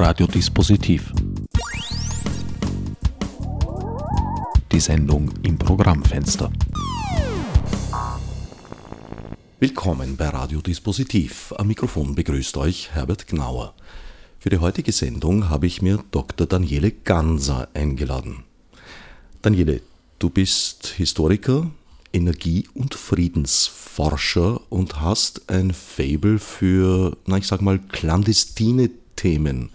Radiodispositiv. Die Sendung im Programmfenster. Willkommen bei Radiodispositiv. Am Mikrofon begrüßt euch Herbert Gnauer. Für die heutige Sendung habe ich mir Dr. Daniele Ganser eingeladen. Daniele, du bist Historiker, Energie- und Friedensforscher und hast ein Fable für, na ich sag mal, clandestine Themen.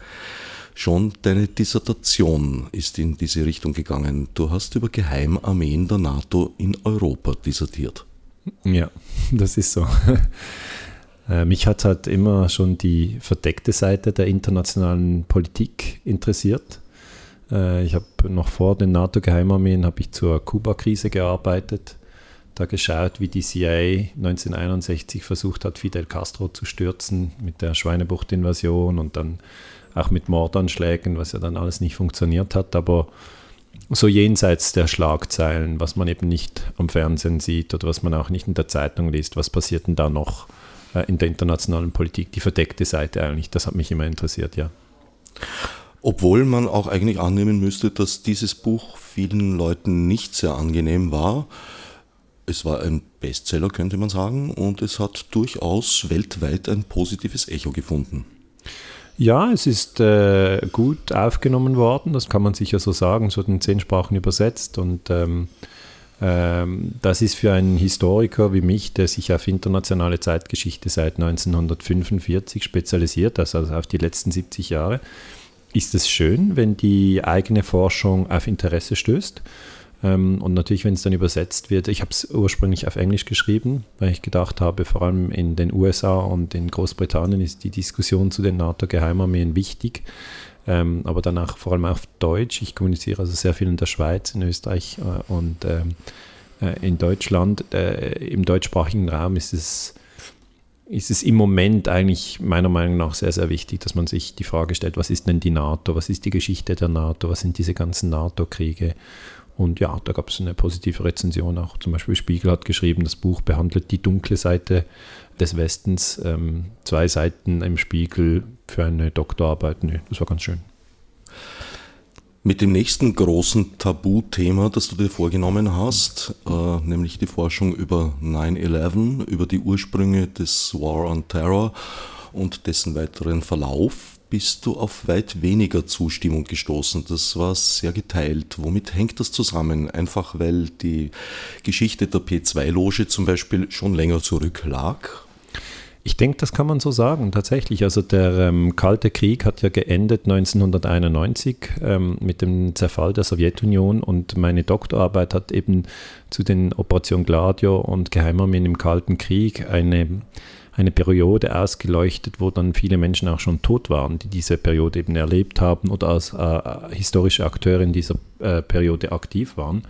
Schon deine Dissertation ist in diese Richtung gegangen. Du hast über Geheimarmeen der NATO in Europa dissertiert. Ja, das ist so. Äh, mich hat halt immer schon die verdeckte Seite der internationalen Politik interessiert. Äh, ich habe noch vor den NATO-Geheimarmeen habe ich zur Kuba-Krise gearbeitet da geschaut, wie die CIA 1961 versucht hat, Fidel Castro zu stürzen mit der Schweinebucht-Invasion und dann auch mit Mordanschlägen, was ja dann alles nicht funktioniert hat, aber so jenseits der Schlagzeilen, was man eben nicht am Fernsehen sieht oder was man auch nicht in der Zeitung liest, was passiert denn da noch äh, in der internationalen Politik, die verdeckte Seite eigentlich, das hat mich immer interessiert, ja. Obwohl man auch eigentlich annehmen müsste, dass dieses Buch vielen Leuten nicht sehr angenehm war, es war ein Bestseller, könnte man sagen, und es hat durchaus weltweit ein positives Echo gefunden. Ja, es ist äh, gut aufgenommen worden, das kann man sicher so sagen, so in zehn Sprachen übersetzt und ähm, ähm, das ist für einen Historiker wie mich, der sich auf internationale Zeitgeschichte seit 1945 spezialisiert, also auf die letzten 70 Jahre, ist es schön, wenn die eigene Forschung auf Interesse stößt. Ähm, und natürlich, wenn es dann übersetzt wird, ich habe es ursprünglich auf Englisch geschrieben, weil ich gedacht habe, vor allem in den USA und in Großbritannien ist die Diskussion zu den NATO-Geheimarmeen wichtig. Ähm, aber danach vor allem auf Deutsch. Ich kommuniziere also sehr viel in der Schweiz, in Österreich äh, und ähm, äh, in Deutschland. Äh, Im deutschsprachigen Raum ist es, ist es im Moment eigentlich meiner Meinung nach sehr, sehr wichtig, dass man sich die Frage stellt, was ist denn die NATO, was ist die Geschichte der NATO, was sind diese ganzen NATO-Kriege und ja, da gab es eine positive Rezension auch. Zum Beispiel Spiegel hat geschrieben, das Buch behandelt die dunkle Seite des Westens. Ähm, zwei Seiten im Spiegel für eine Doktorarbeit. Nee, das war ganz schön. Mit dem nächsten großen Tabuthema, das du dir vorgenommen hast, äh, nämlich die Forschung über 9-11, über die Ursprünge des War on Terror und dessen weiteren Verlauf, bist du auf weit weniger Zustimmung gestoßen. Das war sehr geteilt. Womit hängt das zusammen? Einfach weil die Geschichte der P2-Loge zum Beispiel schon länger zurücklag? Ich denke, das kann man so sagen, tatsächlich. Also der ähm, Kalte Krieg hat ja geendet 1991 ähm, mit dem Zerfall der Sowjetunion und meine Doktorarbeit hat eben zu den Operation Gladio und Geheimarmeen im Kalten Krieg eine eine Periode ausgeleuchtet, wo dann viele Menschen auch schon tot waren, die diese Periode eben erlebt haben oder als äh, historische Akteure in dieser äh, Periode aktiv waren.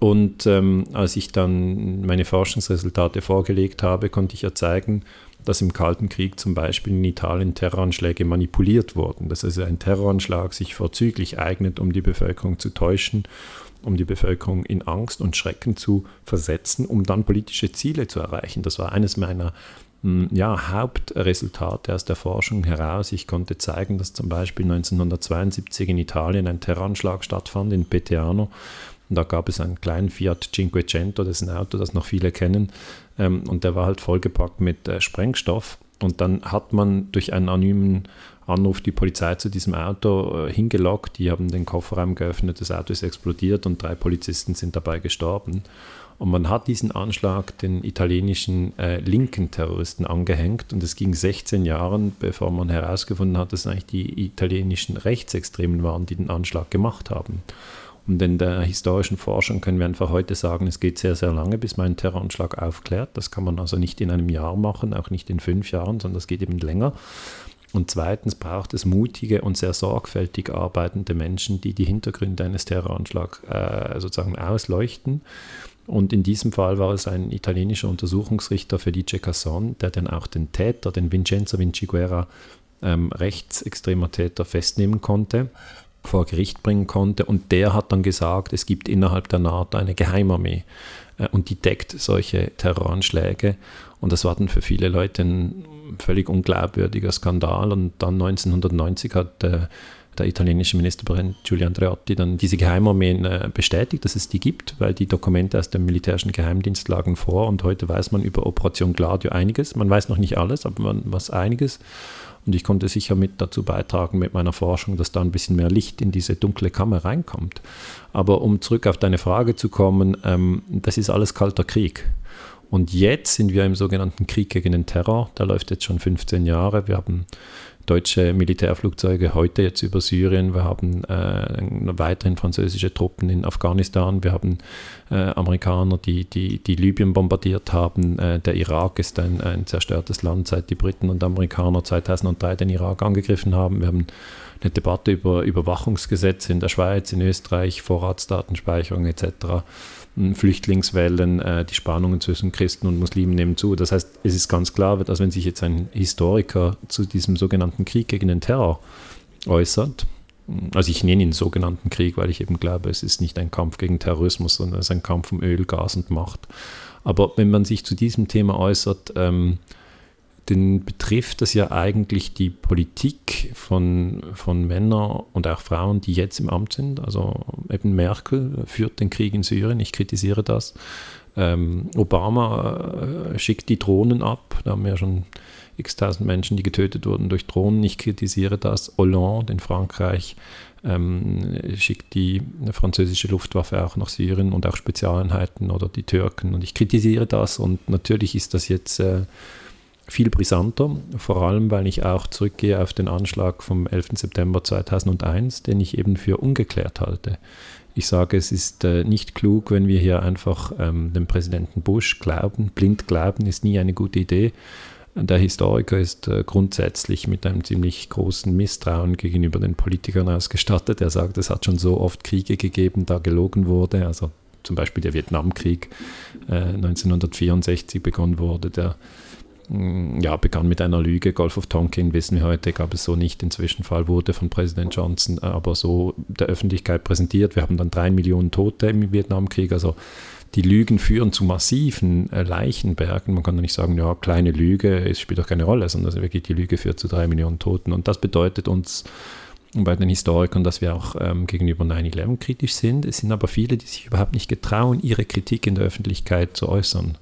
Und ähm, als ich dann meine Forschungsresultate vorgelegt habe, konnte ich ja zeigen, dass im Kalten Krieg zum Beispiel in Italien Terroranschläge manipuliert wurden. Dass also ein Terroranschlag sich vorzüglich eignet, um die Bevölkerung zu täuschen, um die Bevölkerung in Angst und Schrecken zu versetzen, um dann politische Ziele zu erreichen. Das war eines meiner ja, Hauptresultate aus der Forschung heraus. Ich konnte zeigen, dass zum Beispiel 1972 in Italien ein Terroranschlag stattfand in Peteano. Und da gab es einen kleinen Fiat Cinquecento, das ist ein Auto, das noch viele kennen. Ähm, und der war halt vollgepackt mit äh, Sprengstoff. Und dann hat man durch einen anonymen Anruf die Polizei zu diesem Auto äh, hingelockt. Die haben den Kofferraum geöffnet, das Auto ist explodiert und drei Polizisten sind dabei gestorben. Und man hat diesen Anschlag den italienischen äh, linken Terroristen angehängt. Und es ging 16 Jahre, bevor man herausgefunden hat, dass es eigentlich die italienischen Rechtsextremen waren, die den Anschlag gemacht haben. Und in der historischen Forschung können wir einfach heute sagen, es geht sehr, sehr lange, bis man einen Terroranschlag aufklärt. Das kann man also nicht in einem Jahr machen, auch nicht in fünf Jahren, sondern das geht eben länger. Und zweitens braucht es mutige und sehr sorgfältig arbeitende Menschen, die die Hintergründe eines Terroranschlags äh, sozusagen ausleuchten und in diesem Fall war es ein italienischer Untersuchungsrichter Felice Casson, der dann auch den Täter, den Vincenzo Vinciguerra, ähm, rechtsextremer Täter, festnehmen konnte, vor Gericht bringen konnte. Und der hat dann gesagt, es gibt innerhalb der NATO eine Geheimarmee äh, und die deckt solche Terroranschläge. Und das war dann für viele Leute ein völlig unglaubwürdiger Skandal. Und dann 1990 hat äh, der italienische Ministerpräsident Giulio Andreotti dann diese Geheimarmeen äh, bestätigt, dass es die gibt, weil die Dokumente aus dem militärischen Geheimdienst lagen vor und heute weiß man über Operation Gladio einiges. Man weiß noch nicht alles, aber man weiß einiges. Und ich konnte sicher mit dazu beitragen mit meiner Forschung, dass da ein bisschen mehr Licht in diese dunkle Kammer reinkommt. Aber um zurück auf deine Frage zu kommen, ähm, das ist alles kalter Krieg. Und jetzt sind wir im sogenannten Krieg gegen den Terror. Der läuft jetzt schon 15 Jahre. Wir haben deutsche Militärflugzeuge heute jetzt über Syrien. Wir haben äh, weiterhin französische Truppen in Afghanistan. Wir haben äh, Amerikaner, die, die, die Libyen bombardiert haben. Äh, der Irak ist ein, ein zerstörtes Land, seit die Briten und Amerikaner 2003 den Irak angegriffen haben. Wir haben eine Debatte über Überwachungsgesetze in der Schweiz, in Österreich, Vorratsdatenspeicherung etc. Flüchtlingswellen, äh, die Spannungen zwischen Christen und Muslimen nehmen zu. Das heißt, es ist ganz klar, dass wenn sich jetzt ein Historiker zu diesem sogenannten Krieg gegen den Terror äußert, also ich nenne ihn sogenannten Krieg, weil ich eben glaube, es ist nicht ein Kampf gegen Terrorismus, sondern es ist ein Kampf um Öl, Gas und Macht. Aber wenn man sich zu diesem Thema äußert, ähm, den betrifft das ja eigentlich die Politik von, von Männern und auch Frauen, die jetzt im Amt sind. Also eben Merkel führt den Krieg in Syrien, ich kritisiere das. Ähm, Obama äh, schickt die Drohnen ab, da haben wir ja schon x tausend Menschen, die getötet wurden durch Drohnen, ich kritisiere das. Hollande in Frankreich ähm, schickt die französische Luftwaffe auch nach Syrien und auch Spezialeinheiten oder die Türken und ich kritisiere das und natürlich ist das jetzt... Äh, viel brisanter, vor allem weil ich auch zurückgehe auf den Anschlag vom 11. September 2001, den ich eben für ungeklärt halte. Ich sage, es ist äh, nicht klug, wenn wir hier einfach ähm, dem Präsidenten Bush glauben. Blind glauben ist nie eine gute Idee. Der Historiker ist äh, grundsätzlich mit einem ziemlich großen Misstrauen gegenüber den Politikern ausgestattet. Er sagt, es hat schon so oft Kriege gegeben, da gelogen wurde. Also zum Beispiel der Vietnamkrieg äh, 1964 begonnen wurde, der ja, begann mit einer Lüge. Golf of Tonkin wissen wir heute, gab es so nicht. Inzwischen Fall wurde von Präsident Johnson äh, aber so der Öffentlichkeit präsentiert. Wir haben dann drei Millionen Tote im Vietnamkrieg. Also die Lügen führen zu massiven äh, Leichenbergen. Man kann doch nicht sagen, ja, kleine Lüge, es spielt doch keine Rolle, sondern wirklich die Lüge führt zu drei Millionen Toten. Und das bedeutet uns bei den Historikern, dass wir auch ähm, gegenüber 9-11 kritisch sind. Es sind aber viele, die sich überhaupt nicht getrauen, ihre Kritik in der Öffentlichkeit zu äußern.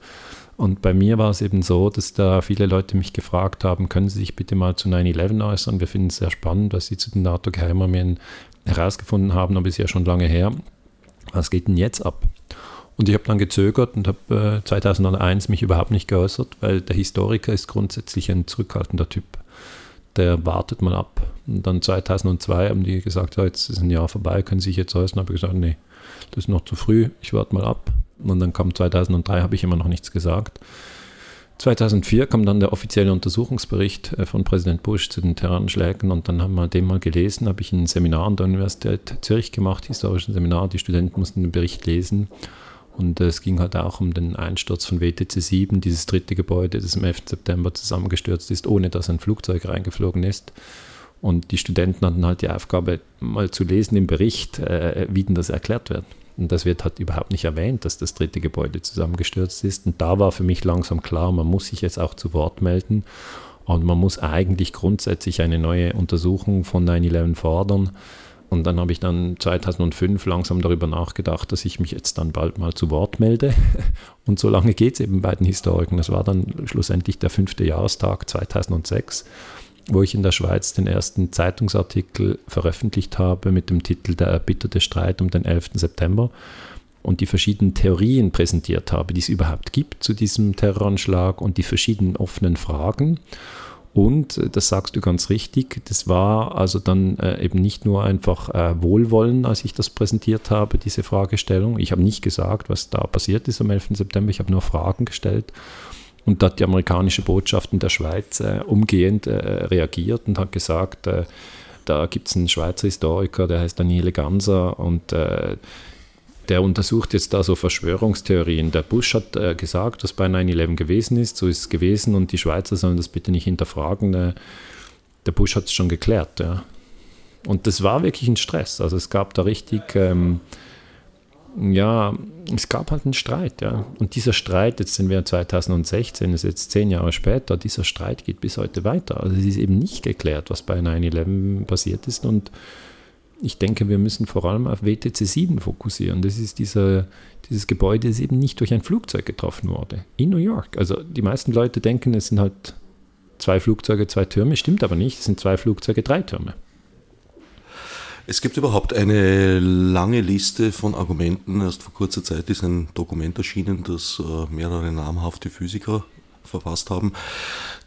Und bei mir war es eben so, dass da viele Leute mich gefragt haben, können Sie sich bitte mal zu 9-11 äußern? Wir finden es sehr spannend, was Sie zu den NATO-Geheimarmeen herausgefunden haben, aber ist ja schon lange her. Was geht denn jetzt ab? Und ich habe dann gezögert und habe äh, 2001 mich überhaupt nicht geäußert, weil der Historiker ist grundsätzlich ein zurückhaltender Typ. Der wartet mal ab. Und dann 2002 haben die gesagt, ja, jetzt ist ein Jahr vorbei, können Sie sich jetzt äußern? Habe ich gesagt, nee, das ist noch zu früh, ich warte mal ab. Und dann kam 2003, habe ich immer noch nichts gesagt. 2004 kam dann der offizielle Untersuchungsbericht äh, von Präsident Bush zu den Terroranschlägen und dann haben wir den mal gelesen, habe ich ein Seminar an der Universität Zürich gemacht, historisches Seminar, die Studenten mussten den Bericht lesen und es ging halt auch um den Einsturz von WTC 7, dieses dritte Gebäude, das am 11. September zusammengestürzt ist, ohne dass ein Flugzeug reingeflogen ist. Und die Studenten hatten halt die Aufgabe, mal zu lesen im Bericht, äh, wie denn das erklärt wird. Und das wird halt überhaupt nicht erwähnt, dass das dritte Gebäude zusammengestürzt ist. Und da war für mich langsam klar, man muss sich jetzt auch zu Wort melden. Und man muss eigentlich grundsätzlich eine neue Untersuchung von 9-11 fordern. Und dann habe ich dann 2005 langsam darüber nachgedacht, dass ich mich jetzt dann bald mal zu Wort melde. Und so lange geht es eben bei den Historikern. Das war dann schlussendlich der fünfte Jahrestag 2006 wo ich in der Schweiz den ersten Zeitungsartikel veröffentlicht habe mit dem Titel Der erbitterte Streit um den 11. September und die verschiedenen Theorien präsentiert habe, die es überhaupt gibt zu diesem Terroranschlag und die verschiedenen offenen Fragen. Und äh, das sagst du ganz richtig, das war also dann äh, eben nicht nur einfach äh, Wohlwollen, als ich das präsentiert habe, diese Fragestellung. Ich habe nicht gesagt, was da passiert ist am 11. September, ich habe nur Fragen gestellt. Und da hat die amerikanische Botschaft in der Schweiz äh, umgehend äh, reagiert und hat gesagt, äh, da gibt es einen Schweizer Historiker, der heißt Daniele Ganser und äh, der untersucht jetzt da so Verschwörungstheorien. Der Bush hat äh, gesagt, was bei 9-11 gewesen ist, so ist es gewesen und die Schweizer sollen das bitte nicht hinterfragen. Äh, der Bush hat es schon geklärt. Ja. Und das war wirklich ein Stress. Also es gab da richtig... Ähm, Ja, es gab halt einen Streit, ja. Und dieser Streit, jetzt sind wir 2016, ist jetzt zehn Jahre später, dieser Streit geht bis heute weiter. Also es ist eben nicht geklärt, was bei 9-11 passiert ist. Und ich denke, wir müssen vor allem auf WTC 7 fokussieren. Das ist dieser, dieses Gebäude, das eben nicht durch ein Flugzeug getroffen wurde. In New York. Also die meisten Leute denken, es sind halt zwei Flugzeuge, zwei Türme. Stimmt aber nicht. Es sind zwei Flugzeuge, drei Türme. Es gibt überhaupt eine lange Liste von Argumenten. Erst vor kurzer Zeit ist ein Dokument erschienen, das äh, mehrere namhafte Physiker verfasst haben,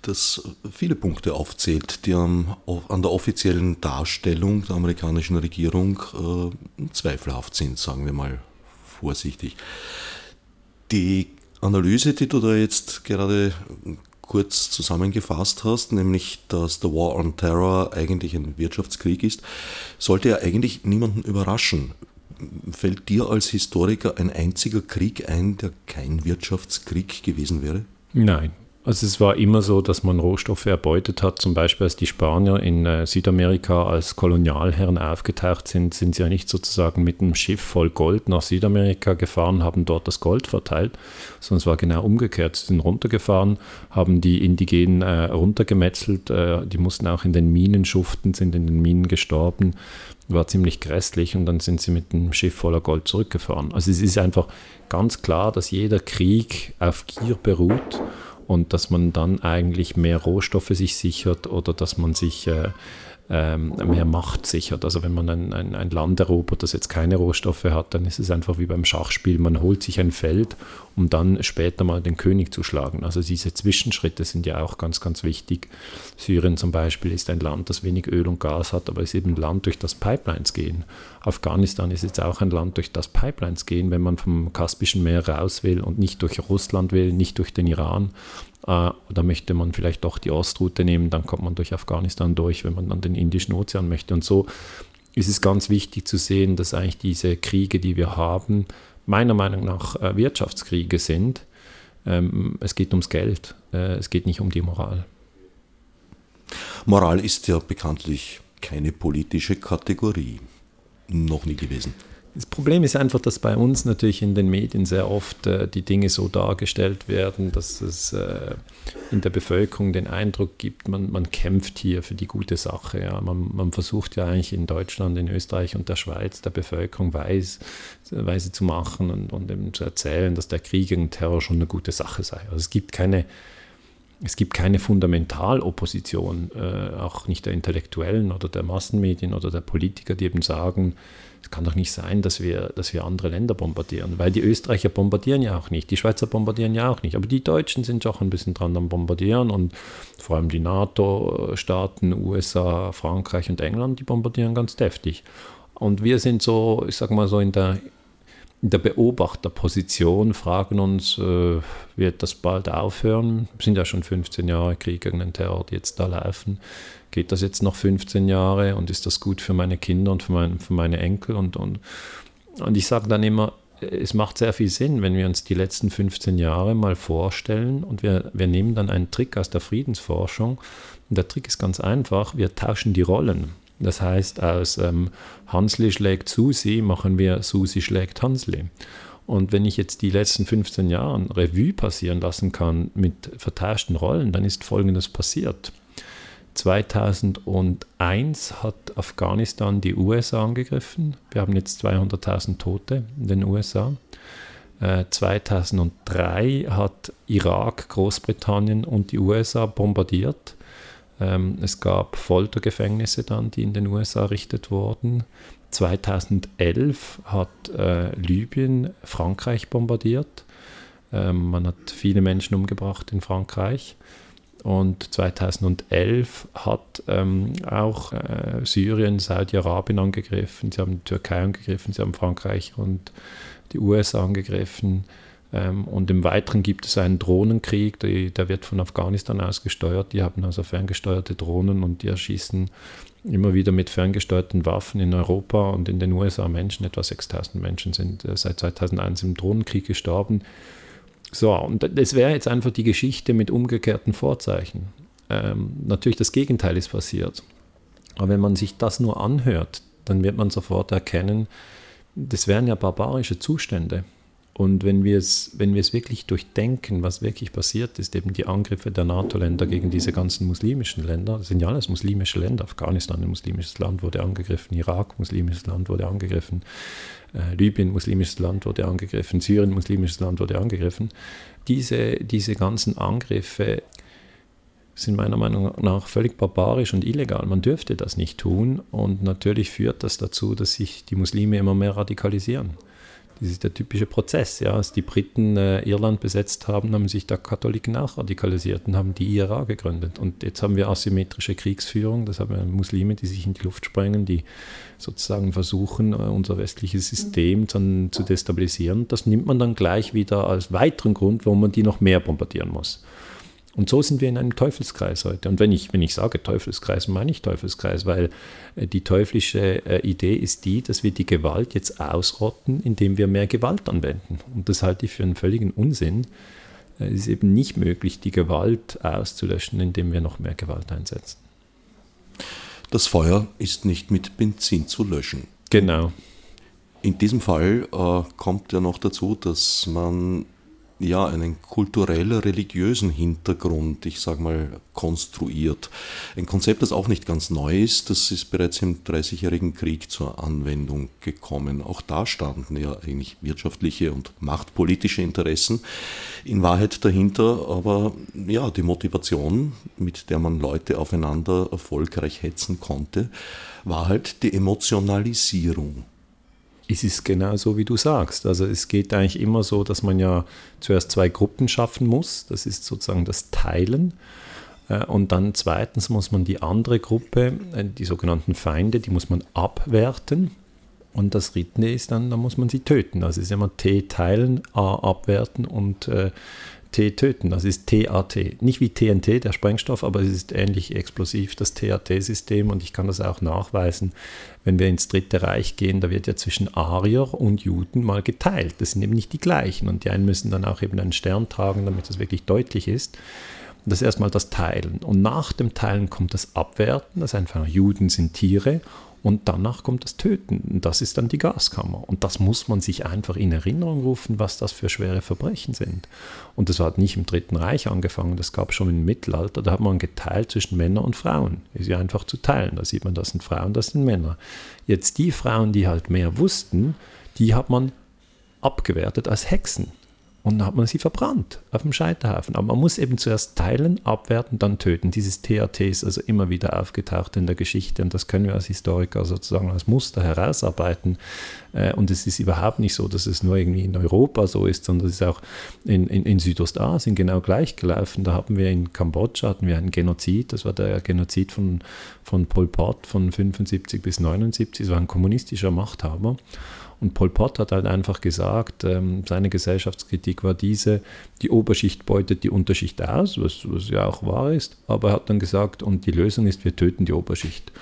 das viele Punkte aufzählt, die an der offiziellen Darstellung der amerikanischen Regierung äh, zweifelhaft sind, sagen wir mal vorsichtig. Die Analyse, die du da jetzt gerade kurz zusammengefasst hast, nämlich dass der War on Terror eigentlich ein Wirtschaftskrieg ist, sollte ja eigentlich niemanden überraschen. Fällt dir als Historiker ein einziger Krieg ein, der kein Wirtschaftskrieg gewesen wäre? Nein, also es war immer so, dass man Rohstoffe erbeutet hat. Zum Beispiel, als die Spanier in äh, Südamerika als Kolonialherren aufgetaucht sind, sind sie ja nicht sozusagen mit einem Schiff voll Gold nach Südamerika gefahren, haben dort das Gold verteilt, sondern es war genau umgekehrt. Sie sind runtergefahren, haben die Indigenen äh, runtergemetzelt, äh, die mussten auch in den Minen schuften, sind in den Minen gestorben, war ziemlich grässlich und dann sind sie mit einem Schiff voller Gold zurückgefahren. Also es ist einfach ganz klar, dass jeder Krieg auf Gier beruht und dass man dann eigentlich mehr Rohstoffe sich sichert oder dass man sich äh, ähm, mehr Macht sichert. Also wenn man ein, ein, ein, Land erobert, das jetzt keine Rohstoffe hat, dann ist es einfach wie beim Schachspiel. Man holt sich ein Feld, um dann später mal den König zu schlagen. Also diese Zwischenschritte sind ja auch ganz, ganz wichtig. Syrien zum Beispiel ist ein Land, das wenig Öl und Gas hat, aber ist eben ein Land, durch das Pipelines gehen. Afghanistan ist jetzt auch ein Land, durch das Pipelines gehen, wenn man vom Kaspischen Meer raus will und nicht durch Russland will, nicht durch den Iran, äh, oder möchte man vielleicht doch die Ostroute nehmen, dann kommt man durch Afghanistan durch, wenn man dann den Indischen Ozean möchte. Und so ist es ganz wichtig zu sehen, dass eigentlich diese Kriege, die wir haben, meiner Meinung nach äh, Wirtschaftskriege sind. Ähm, es geht ums Geld, äh, es geht nicht um die Moral. Moral ist ja bekanntlich keine politische Kategorie. Noch nie gewesen. Das Problem ist einfach, dass bei uns natürlich in den Medien sehr oft äh, die Dinge so dargestellt werden, dass es äh, in der Bevölkerung den Eindruck gibt, man, man kämpft hier für die gute Sache. Ja. Man, man, versucht ja eigentlich in Deutschland, in Österreich und der Schweiz der Bevölkerung weiß, weise zu machen und, und eben zu erzählen, dass der Krieg gegen Terror schon eine gute Sache sei. Also es gibt keine es gibt keine Fundamentalopposition, äh, auch nicht der Intellektuellen oder der Massenmedien oder der Politiker, die eben sagen, es kann doch nicht sein, dass wir, dass wir andere Länder bombardieren, weil die Österreicher bombardieren ja auch nicht, die Schweizer bombardieren ja auch nicht, aber die Deutschen sind doch ein bisschen dran am Bombardieren und vor allem die NATO-Staaten, USA, Frankreich und England, die bombardieren ganz deftig. Und wir sind so, ich sag mal so in der, in der Beobachterposition, fragen uns, äh, wird das bald aufhören? Es sind ja schon 15 Jahre Krieg gegen den Terror, die jetzt da laufen geht das jetzt noch 15 Jahre und ist das gut für meine Kinder und für, mein, für meine Enkel? Und, und, und ich sage dann immer, es macht sehr viel Sinn, wenn wir uns die letzten 15 Jahre mal vorstellen und wir, wir nehmen dann einen Trick aus der Friedensforschung. Und der Trick ist ganz einfach, wir tauschen die Rollen. Das heißt, aus ähm, Hansli schlägt Susi machen wir Susi schlägt Hansli. Und wenn ich jetzt die letzten 15 Jahre Revue passieren lassen kann mit vertauschten Rollen, dann ist Folgendes passiert. 2001 hat Afghanistan die USA angegriffen. Wir haben jetzt 200.000 Tote in den USA. 2003 äh, hat Irak, Großbritannien und die USA bombardiert. Ähm, es gab Foltergefängnisse dann, die in den USA errichtet wurden. 2011 hat äh, Libyen Frankreich bombardiert. Ähm, man hat viele Menschen umgebracht in Frankreich. Und 2011 hat ähm, auch äh, Syrien Saudi-Arabien angegriffen, sie haben die Türkei angegriffen, sie haben Frankreich und die USA angegriffen. Ähm, und im Weiteren gibt es einen Drohnenkrieg, die, der wird von Afghanistan aus gesteuert. Die haben also ferngesteuerte Drohnen und die erschießen immer wieder mit ferngesteuerten Waffen in Europa und in den USA Menschen. Etwa 6000 Menschen sind äh, seit 2001 im Drohnenkrieg gestorben. So, und das wäre jetzt einfach die Geschichte mit umgekehrten Vorzeichen. Ähm, natürlich das Gegenteil ist passiert. Aber wenn man sich das nur anhört, dann wird man sofort erkennen, das wären ja barbarische Zustände. Und wenn wir, es, wenn wir es wirklich durchdenken, was wirklich passiert ist, eben die Angriffe der NATO-Länder gegen diese ganzen muslimischen Länder, das sind ja alles muslimische Länder, Afghanistan ein muslimisches Land wurde angegriffen, Irak muslimisches Land wurde angegriffen, äh, Libyen muslimisches Land wurde angegriffen, Syrien muslimisches Land wurde angegriffen. Diese, diese ganzen Angriffe sind meiner Meinung nach völlig barbarisch und illegal. Man dürfte das nicht tun und natürlich führt das dazu, dass sich die Muslime immer mehr radikalisieren. Das ist der typische Prozess. Ja. Als die Briten äh, Irland besetzt haben, haben sich da Katholiken auch radikalisiert und haben die IRA gegründet. Und jetzt haben wir asymmetrische Kriegsführung. Das haben wir Muslime, die sich in die Luft sprengen, die sozusagen versuchen, äh, unser westliches System dann zu destabilisieren. Das nimmt man dann gleich wieder als weiteren Grund, warum man die noch mehr bombardieren muss. Und so sind wir in einem Teufelskreis heute. Und wenn ich, wenn ich sage Teufelskreis, meine ich Teufelskreis, weil äh, die teuflische äh, Idee ist die, dass wir die Gewalt jetzt ausrotten, indem wir mehr Gewalt anwenden. Und das halte ich für einen völligen Unsinn. Äh, es ist eben nicht möglich, die Gewalt auszulöschen, indem wir noch mehr Gewalt einsetzen. Das Feuer ist nicht mit Benzin zu löschen. Genau. In diesem Fall äh, kommt ja noch dazu, dass man ja, einen kulturell-religiösen Hintergrund, ich sage mal, konstruiert. Ein Konzept, das auch nicht ganz neu ist, das ist bereits im Dreißigjährigen Krieg zur Anwendung gekommen. Auch da standen ja eigentlich wirtschaftliche und machtpolitische Interessen in Wahrheit dahinter, aber ja, die Motivation, mit der man Leute aufeinander erfolgreich hetzen konnte, war halt die Emotionalisierung es ist genau so, wie du sagst. Also es geht eigentlich immer so, dass man ja zuerst zwei Gruppen schaffen muss. Das ist sozusagen das Teilen. Äh, und dann zweitens muss man die andere Gruppe, äh, die sogenannten Feinde, die muss man abwerten. Und das dritte ist dann, da muss man sie töten. Das ist immer T teilen, A abwerten und äh, T töten. Das ist TAT. Nicht wie TNT, der Sprengstoff, aber es ist ähnlich explosiv, das TAT-System. Und ich kann das auch nachweisen, wenn wir ins Dritte Reich gehen, da wird ja zwischen Arier und Juden mal geteilt. Das sind eben nicht die gleichen. Und die einen müssen dann auch eben einen Stern tragen, damit das wirklich deutlich ist. Das ist erstmal das Teilen. Und nach dem Teilen kommt das Abwerten, das ist einfach Juden sind Tiere und danach kommt das Töten. Das ist dann die Gaskammer. Und das muss man sich einfach in Erinnerung rufen, was das für schwere Verbrechen sind. Und das hat nicht im Dritten Reich angefangen, das gab es schon im Mittelalter. Da hat man geteilt zwischen Männern und Frauen. Ist ja einfach zu teilen. Da sieht man, das sind Frauen, das sind Männer. Jetzt die Frauen, die halt mehr wussten, die hat man abgewertet als Hexen. Und dann hat man sie verbrannt auf dem Scheiterhaufen. Aber man muss eben zuerst teilen, abwerten, dann töten. Dieses TAT ist also immer wieder aufgetaucht in der Geschichte und das können wir als Historiker sozusagen als Muster herausarbeiten. Äh, und es ist überhaupt nicht so, dass es nur irgendwie in Europa so ist, sondern es ist auch in, in, in Südostasien genau gleich gelaufen. Da haben wir in Kambodscha hatten wir einen Genozid, das war der Genozid von, von Pol Pot von 75 bis 79, das war ein kommunistischer Machthaber. Und Pol Pot hat halt einfach gesagt, ähm, seine Gesellschaftskritik war diese, die Oberschicht beutet die Unterschicht aus, was, was ja auch wahr ist, aber er hat dann gesagt, und die Lösung ist, wir töten die Oberschicht.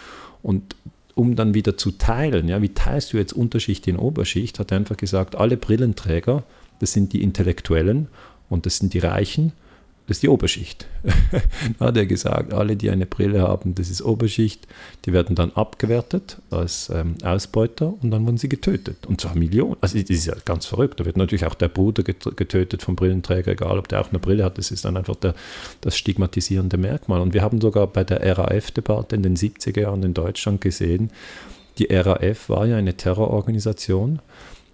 Und um dann wieder zu teilen, ja, wie teilst du jetzt Unterschicht in Oberschicht, hat er einfach gesagt, alle Brillenträger, das sind die Intellektuellen und das sind die Reichen das ist die Oberschicht. da hat er gesagt, alle, die eine Brille haben, das ist Oberschicht, die werden dann abgewertet als ähm, Ausbeuter und dann wurden sie getötet. Und zwar Millionen. Also das ist ja ganz verrückt. Da wird natürlich auch der Bruder getötet vom Brillenträger, egal ob der auch eine Brille hat. Das ist dann einfach der, das stigmatisierende Merkmal. Und wir haben sogar bei der RAF-Debatte in den 70er Jahren in Deutschland gesehen, die RAF war ja eine Terrororganisation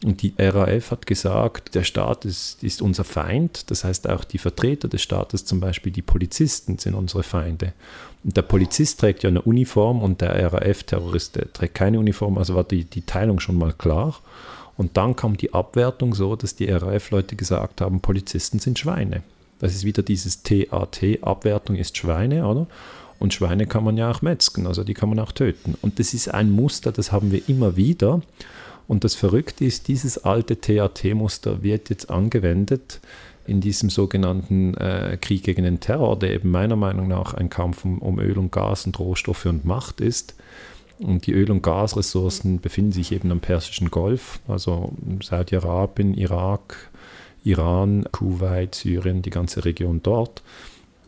und die RAF hat gesagt, der Staat ist, ist, unser Feind. Das heißt, auch die Vertreter des Staates, zum Beispiel die Polizisten, sind unsere Feinde. Und der Polizist trägt ja eine Uniform und der RAF-Terrorist trägt keine Uniform. Also war die, die Teilung schon mal klar. Und dann kam die Abwertung so, dass die RAF-Leute gesagt haben, Polizisten sind Schweine. Das ist wieder dieses TAT, Abwertung ist Schweine, oder? Und Schweine kann man ja auch metzgen, also die kann man auch töten. Und das ist ein Muster, das haben wir immer wieder. Und das Verrückte ist, dieses alte TAT-Muster wird jetzt angewendet in diesem sogenannten äh, Krieg gegen den Terror, der eben meiner Meinung nach ein Kampf um, um Öl und Gas und Rohstoffe und Macht ist. Und die Öl- und Gasressourcen befinden sich eben am Persischen Golf, also Saudi-Arabien, Irak, Iran, Kuwait, Syrien, die ganze Region dort.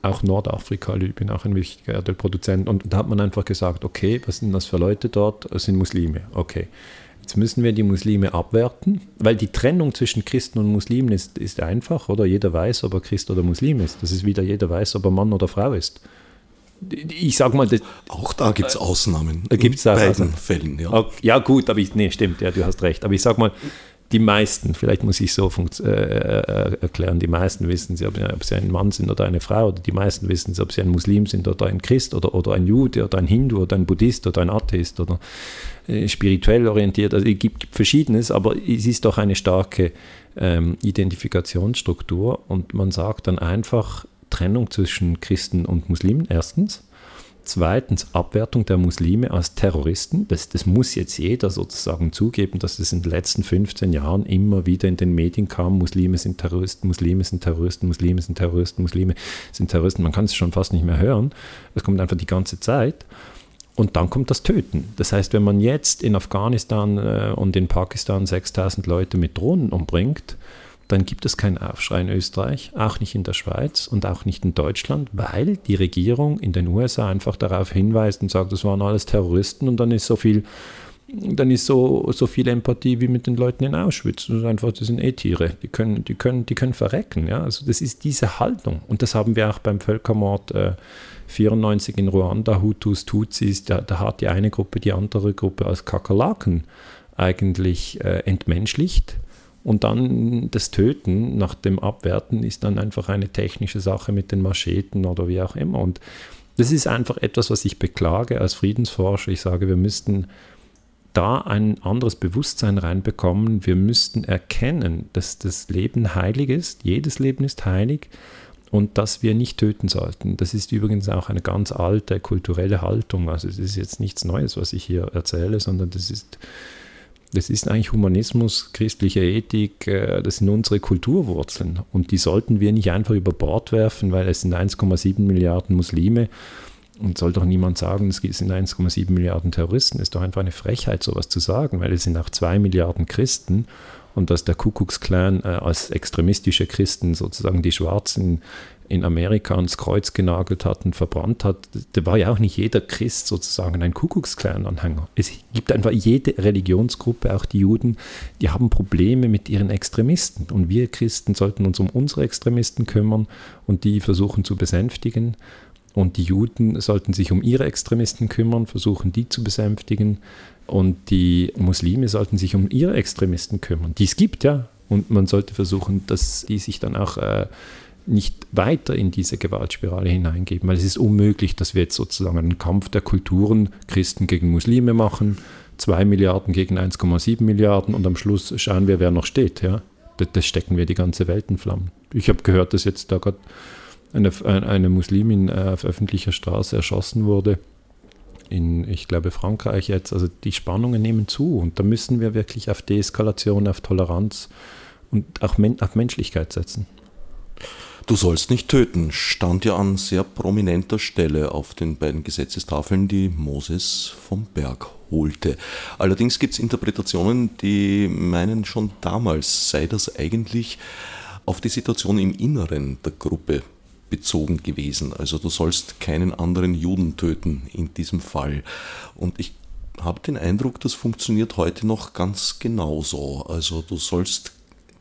Auch Nordafrika, Libyen, auch ein wichtiger Erdölproduzent. Und da hat man einfach gesagt, okay, was sind das für Leute dort? Es sind Muslime. Okay. Jetzt müssen wir die Muslime abwerten, weil die Trennung zwischen Christen und Muslimen ist, ist einfach, oder? Jeder weiß, ob er Christ oder Muslim ist. Das ist wieder jeder weiß, ob er Mann oder Frau ist. Ich sag mal, das, auch da gibt es Ausnahmen. Äh, gibt's in beiden Ausnahmen. Fällen, ja. Ja, gut, aber ich, nee, stimmt, ja, du hast recht. Aber ich sag mal, die meisten, vielleicht muss ich so äh, äh, erklären, die meisten wissen sie, ob, sie ein Mann sind oder eine Frau, oder die meisten wissen sie, ob sie ein Muslim sind oder ein Christ oder, oder ein Jude oder ein Hindu oder ein Buddhist oder ein Atheist oder äh, spirituell orientiert. Also es gibt, gibt, Verschiedenes, aber es ist doch eine starke ähm, Identifikationsstruktur und man sagt dann einfach Trennung zwischen Christen und Muslimen, erstens. Zweitens Abwertung der Muslime als Terroristen. Das, das, muss jetzt jeder sozusagen zugeben, dass es in den letzten 15 Jahren immer wieder in den Medien kam, Muslime sind Terroristen, Muslime sind Terroristen, Muslime sind Terroristen, Muslime sind Terroristen. Man kann es schon fast nicht mehr hören. Es kommt einfach die ganze Zeit. Und dann kommt das Töten. Das heißt, wenn man jetzt in Afghanistan äh, und in Pakistan 6000 Leute mit Drohnen umbringt, dann gibt es keinen Aufschrei in Österreich, auch nicht in der Schweiz und auch nicht in Deutschland, weil die Regierung in den USA einfach darauf hinweist und sagt, das waren alles Terroristen und dann ist so viel, dann ist so, so viel Empathie wie mit den Leuten in Auschwitz. Das, einfach, das sind eh Tiere, die können, die können, die können verrecken. Ja? Also das ist diese Haltung. Und das haben wir auch beim Völkermord äh, 94 in Ruanda, Hutus, Tutsis, da, da hat die eine Gruppe die andere Gruppe als Kakerlaken eigentlich äh, entmenschlicht und dann das Töten nach dem Abwerten ist dann einfach eine technische Sache mit den Mascheten oder wie auch immer. Und das ist einfach etwas, was ich beklage als Friedensforscher. Ich sage, wir müssten da ein anderes Bewusstsein reinbekommen. Wir müssten erkennen, dass das Leben heilig ist. Jedes Leben ist heilig und dass wir nicht töten sollten. Das ist übrigens auch eine ganz alte kulturelle Haltung. Also es ist jetzt nichts Neues, was ich hier erzähle, sondern das ist das ist eigentlich Humanismus, christliche Ethik, äh, das sind unsere Kulturwurzeln. Und die sollten wir nicht einfach über Bord werfen, weil es sind 1,7 Milliarden Muslime. Und soll doch niemand sagen, es sind 1,7 Milliarden Terroristen. Ist doch einfach eine Frechheit, sowas zu sagen, weil es sind auch 2 Milliarden Christen. Und dass der Kuckucksklan äh, als extremistische Christen sozusagen die Schwarzen in Amerika ans Kreuz genagelt hat und verbrannt hat, da war ja auch nicht jeder Christ sozusagen ein Kuckucksklan-Anhänger. Es gibt einfach jede Religionsgruppe, auch die Juden, die haben Probleme mit ihren Extremisten. Und wir Christen sollten uns um unsere Extremisten kümmern und die versuchen zu besänftigen. Und die Juden sollten sich um ihre Extremisten kümmern, versuchen die zu besänftigen. Und die Muslime sollten sich um ihre Extremisten kümmern, die es gibt, ja. Und man sollte versuchen, dass die sich dann auch äh, nicht weiter in diese Gewaltspirale hineingeben, weil es ist unmöglich, dass wir jetzt sozusagen einen Kampf der Kulturen, Christen gegen Muslime machen, 2 Milliarden gegen 1,7 Milliarden und am Schluss schauen wir, wer noch steht. Ja? Das, das stecken wir die ganze Welt in Flammen. Ich habe gehört, dass jetzt da gerade eine, eine Muslimin äh, auf öffentlicher Straße erschossen wurde. In, ich glaube, Frankreich jetzt. Also die Spannungen nehmen zu und da müssen wir wirklich auf Deeskalation, auf Toleranz und auch auf Menschlichkeit setzen. Du sollst nicht töten stand ja an sehr prominenter Stelle auf den beiden Gesetzestafeln, die Moses vom Berg holte. Allerdings gibt es Interpretationen, die meinen, schon damals sei das eigentlich auf die Situation im Inneren der Gruppe bezogen gewesen. Also du sollst keinen anderen Juden töten in diesem Fall. Und ich habe den Eindruck, das funktioniert heute noch ganz genauso. Also du sollst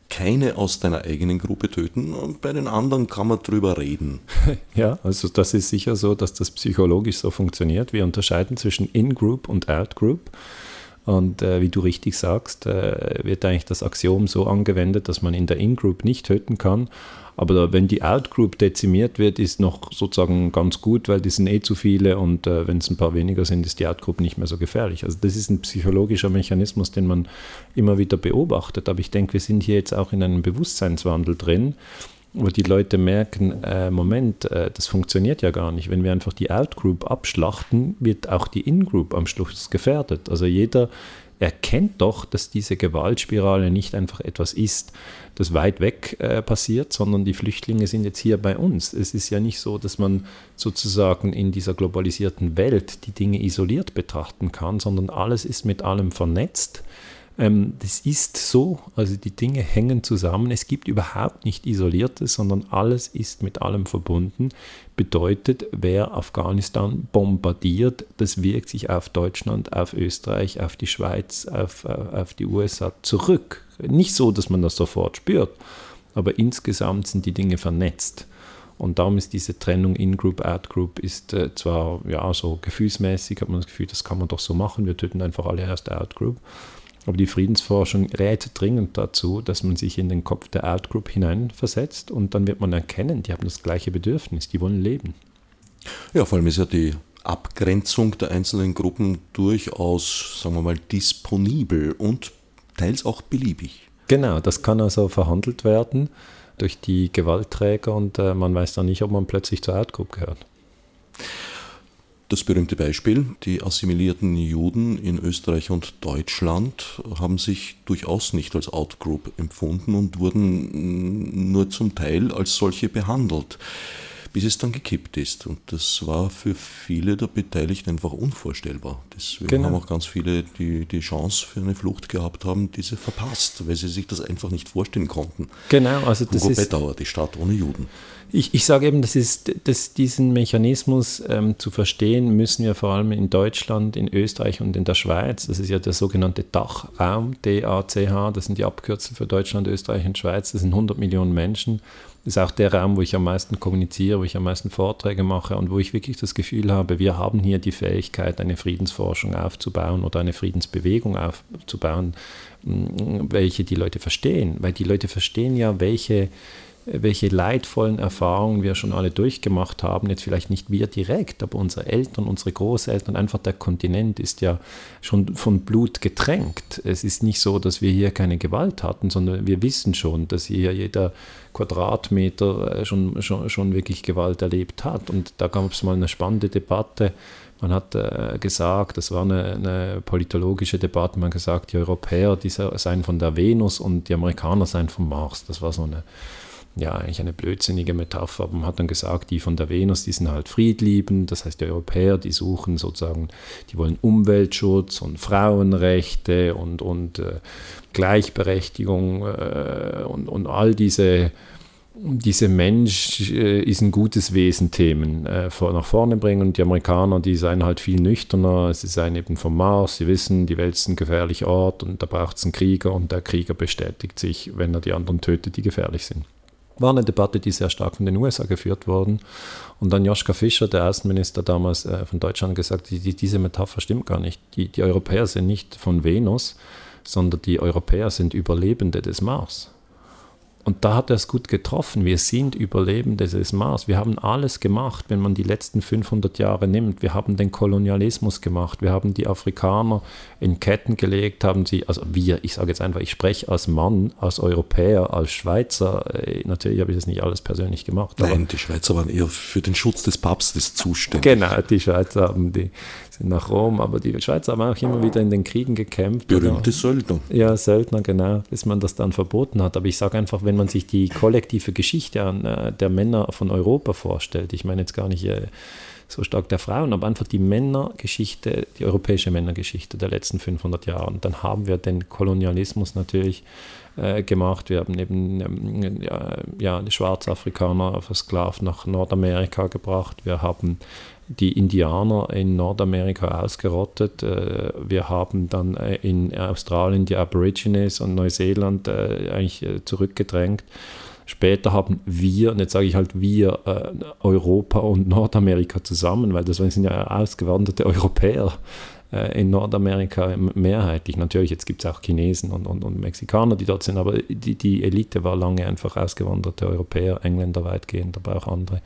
keine aus deiner eigenen Gruppe töten und bei den anderen kann man drüber reden. Ja, also das ist sicher so, dass das psychologisch so funktioniert. Wir unterscheiden zwischen In-Group und Out-Group. Und äh, wie du richtig sagst, äh, wird eigentlich das Axiom so angewendet, dass man in der In-Group nicht töten kann, aber wenn die Outgroup dezimiert wird, ist noch sozusagen ganz gut, weil die sind eh zu viele und äh, wenn es ein paar weniger sind, ist die Outgroup nicht mehr so gefährlich. Also das ist ein psychologischer Mechanismus, den man immer wieder beobachtet. Aber ich denke, wir sind hier jetzt auch in einem Bewusstseinswandel drin, wo die Leute merken, äh, Moment, äh, das funktioniert ja gar nicht. Wenn wir einfach die Outgroup abschlachten, wird auch die Ingroup am Schluss gefährdet. Also jeder erkennt doch, dass diese Gewaltspirale nicht einfach etwas ist, das weit weg äh, passiert, sondern die Flüchtlinge sind jetzt hier bei uns. Es ist ja nicht so, dass man sozusagen in dieser globalisierten Welt die Dinge isoliert betrachten kann, sondern alles ist mit allem vernetzt. Ähm, das ist so, also die Dinge hängen zusammen. Es gibt überhaupt nicht Isoliertes, sondern alles ist mit allem verbunden. Bedeutet, wer Afghanistan bombardiert, das wirkt sich auf Deutschland, auf Österreich, auf die Schweiz, auf, auf die USA zurück. Nicht so, dass man das sofort spürt, aber insgesamt sind die Dinge vernetzt. Und darum ist diese Trennung In-Group, Out-Group ist äh, zwar ja so gefühlsmäßig, hat man das Gefühl, das kann man doch so machen, wir töten einfach alle erst Out-Group. Aber die Friedensforschung rät dringend dazu, dass man sich in den Kopf der Out-Group hineinversetzt und dann wird man erkennen, die haben das gleiche Bedürfnis, die wollen leben. Ja, vor allem ist ja die Abgrenzung der einzelnen Gruppen durchaus, sagen wir mal, disponibel und teils auch beliebig. Genau, das kann also verhandelt werden durch die Gewaltträger und äh, man weiß dann nicht, ob man plötzlich zur Outgroup gehört. Das berühmte Beispiel, die assimilierten Juden in Österreich und Deutschland haben sich durchaus nicht als Outgroup empfunden und wurden nur zum Teil als solche behandelt bis es dann gekippt ist. Und das war für viele der Beteiligten einfach unvorstellbar. Deswegen genau. haben auch ganz viele, die die Chance für eine Flucht gehabt haben, diese verpasst, weil sie sich das einfach nicht vorstellen konnten. Genau, also das Hugo ist... Bettauer, die Stadt ohne Juden. Ich, ich sage eben, das ist, dass diesen Mechanismus ähm, zu verstehen, müssen wir vor allem in Deutschland, in Österreich und in der Schweiz, das ist ja der sogenannte Dachraum, DACH, das sind die Abkürzel für Deutschland, Österreich und Schweiz, das sind 100 Millionen Menschen ist auch der Raum, wo ich am meisten kommuniziere, wo ich am meisten Vorträge mache und wo ich wirklich das Gefühl habe, wir haben hier die Fähigkeit, eine Friedensforschung aufzubauen oder eine Friedensbewegung aufzubauen, welche die Leute verstehen. Weil die Leute verstehen ja, welche welche leidvollen Erfahrungen wir schon alle durchgemacht haben. Jetzt vielleicht nicht wir direkt, aber unsere Eltern, unsere Großeltern, einfach der Kontinent ist ja schon von Blut getränkt. Es ist nicht so, dass wir hier keine Gewalt hatten, sondern wir wissen schon, dass hier jeder Quadratmeter äh, schon, schon, schon wirklich Gewalt erlebt hat. Und da gab es mal eine spannende Debatte. Man hat äh, gesagt, das war eine, eine, politologische Debatte, man hat gesagt, die Europäer die seien von der Venus und die Amerikaner seien vom Mars. Das war so eine ja, eigentlich eine blödsinnige Metapher, aber man hat dann gesagt, die von der Venus, die sind halt friedliebend, das heißt die Europäer, die suchen sozusagen, die wollen Umweltschutz und Frauenrechte und, und äh, Gleichberechtigung äh, und, und all diese, diese Mensch äh, ist ein gutes Wesen Themen äh, vor, nach vorne bringen. Und die Amerikaner, die seien halt viel nüchterner, sie seien eben vom Mars, sie wissen, die Welt ist ein gefährlicher Ort und da braucht es einen Krieger und der Krieger bestätigt sich, wenn er die anderen tötet, die gefährlich sind war eine Debatte, die sehr stark von den USA geführt worden. Und dann Joschka Fischer, der Außenminister damals äh, von Deutschland, gesagt, die, die, diese Metapher stimmt gar nicht. Die, die Europäer sind nicht von Venus, sondern die Europäer sind Überlebende des Mars. Und da hat er es gut getroffen. Wir sind Überlebende des Mars. Wir haben alles gemacht, wenn man die letzten 500 Jahre nimmt. Wir haben den Kolonialismus gemacht. Wir haben die Afrikaner in Ketten gelegt, haben sie, also wir, ich sage jetzt einfach, ich spreche als Mann, als Europäer, als Schweizer. Äh, natürlich habe ich das nicht alles persönlich gemacht. Nein, die Schweizer waren eher für den Schutz des Papstes zuständig. Genau, die Schweizer haben die, sind nach Rom, aber die Schweizer haben auch immer wieder in den Kriegen gekämpft. Berühmte Söldner. Ja, Söldner, genau, bis man das dann verboten hat. Aber ich sage einfach, wenn man sich die kollektive Geschichte an, äh, der Männer von Europa vorstellt, ich meine jetzt gar nicht äh, so stark der Frauen, aber einfach die Männergeschichte, die europäische Männergeschichte der letzten 500 Jahre. Und dann haben wir den Kolonialismus natürlich äh, gemacht. Wir haben eben ähm, ja, ja, die Schwarzafrikaner versklavt nach Nordamerika gebracht. Wir haben die Indianer in Nordamerika ausgerottet. Äh, wir haben dann äh, in Australien die Aborigines und Neuseeland eigentlich zurückgedrängt. Später haben wir, und jetzt sage ich halt wir, Europa und Nordamerika zusammen, weil das sind ja ausgewanderte Europäer in Nordamerika mehrheitlich. Natürlich, jetzt gibt es auch Chinesen und, und, und, Mexikaner, die dort sind, aber die, die Elite war lange einfach ausgewanderte Europäer, Engländer weitgehend, aber auch andere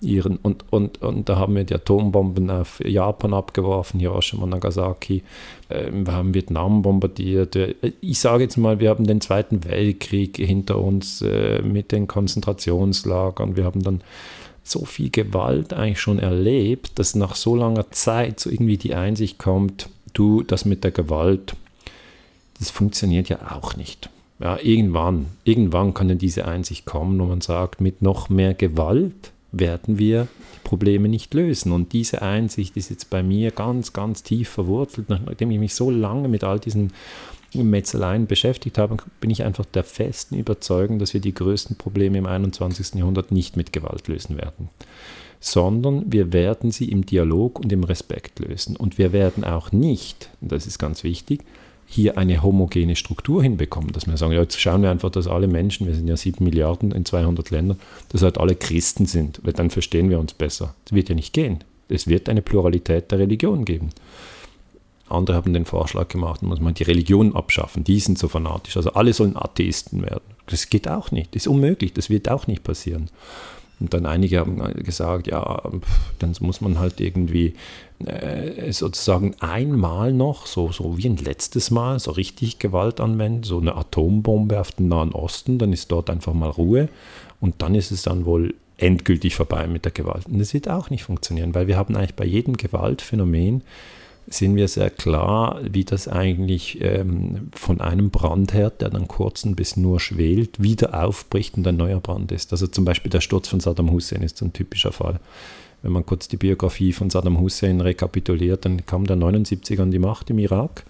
ihren. Und, und, und da haben wir die Atombomben auf Japan abgeworfen, Hiroshima Nagasaki. Äh, wir haben Vietnam bombardiert. Äh, ich sage jetzt mal, wir haben den Zweiten Weltkrieg hinter uns äh, mit den Konzentrationslagern. Wir haben dann so viel Gewalt eigentlich schon erlebt, dass nach so langer Zeit so irgendwie die Einsicht kommt, du, das mit der Gewalt, das funktioniert ja auch nicht. Ja, irgendwann, irgendwann kann dann diese Einsicht kommen, wo man sagt, mit noch mehr Gewalt werden wir die Probleme nicht lösen. Und diese Einsicht ist jetzt bei mir ganz, ganz tief verwurzelt, nachdem ich mich so lange mit all diesen Metzeleien beschäftigt habe, bin ich einfach der festen Überzeugung, dass wir die größten Probleme im 21. Jahrhundert nicht mit Gewalt lösen werden, sondern wir werden sie im Dialog und im Respekt lösen. Und wir werden auch nicht, und das ist ganz wichtig, hier eine homogene Struktur hinbekommen, dass wir sagen, ja, jetzt schauen wir einfach, dass alle Menschen, wir sind ja sieben Milliarden in 200 Ländern, dass halt alle Christen sind, weil dann verstehen wir uns besser. Das wird ja nicht gehen. Es wird eine Pluralität der Religion geben. Andere haben den Vorschlag gemacht, muss man die Religion abschaffen, die sind so fanatisch. Also alle sollen Atheisten werden. Das geht auch nicht, das ist unmöglich, das wird auch nicht passieren. Und dann einige haben gesagt, ja, dann muss man halt irgendwie äh, sozusagen einmal noch, so, so wie ein letztes Mal, so richtig Gewalt anwenden, so eine Atombombe auf den Nahen Osten, dann ist dort einfach mal Ruhe und dann ist es dann wohl endgültig vorbei mit der Gewalt. Und das wird auch nicht funktionieren, weil wir haben eigentlich bei jedem Gewaltphänomen sind wir sehr klar, wie das eigentlich ähm, von einem Brandherd, der dann kurz ein bisschen nur schwelt, wieder aufbricht und ein neuer Brand ist. Also zum Beispiel der Sturz von Saddam Hussein ist ein typischer Fall. Wenn man kurz die Biografie von Saddam Hussein rekapituliert, dann kam der 79 an die Macht im Irak,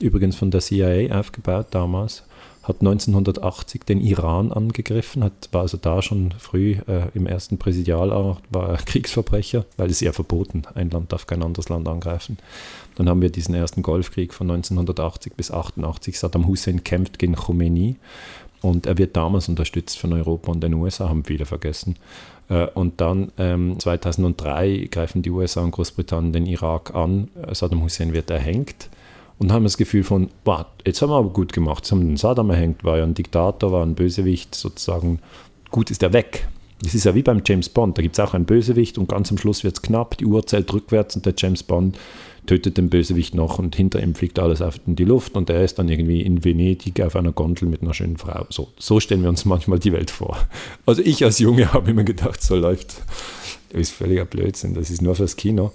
übrigens von der CIA aufgebaut damals hat 1980 den Iran angegriffen, hat, war also da schon früh äh, im ersten Präsidialjahr, war Kriegsverbrecher, weil es ja verboten, ein Land darf kein anderes Land angreifen. Dann haben wir diesen ersten Golfkrieg von 1980 bis 88. Saddam Hussein kämpft gegen Khomeini und er wird damals unterstützt von Europa und den USA, haben viele vergessen. Äh, und dann ähm, 2003 greifen die USA und Großbritannien den Irak an. Saddam Hussein wird erhängt und haben das Gefühl von, boah, jetzt haben wir aber gut gemacht, jetzt haben wir den Saddam erhängt, war ja ein Diktator, war ein Bösewicht, sozusagen, gut ist er weg. Das ist ja wie beim James Bond, da gibt es auch einen Bösewicht und ganz am Schluss wird es knapp, die Uhr zählt rückwärts und der James Bond tötet den Bösewicht noch und hinter ihm fliegt alles auf in die Luft und er ist dann irgendwie in Venedig auf einer Gondel mit einer schönen Frau. So, so stellen wir uns manchmal die Welt vor. Also ich als Junge habe immer gedacht, so läuft. Das ist völliger Blödsinn, das ist nur fürs Kino.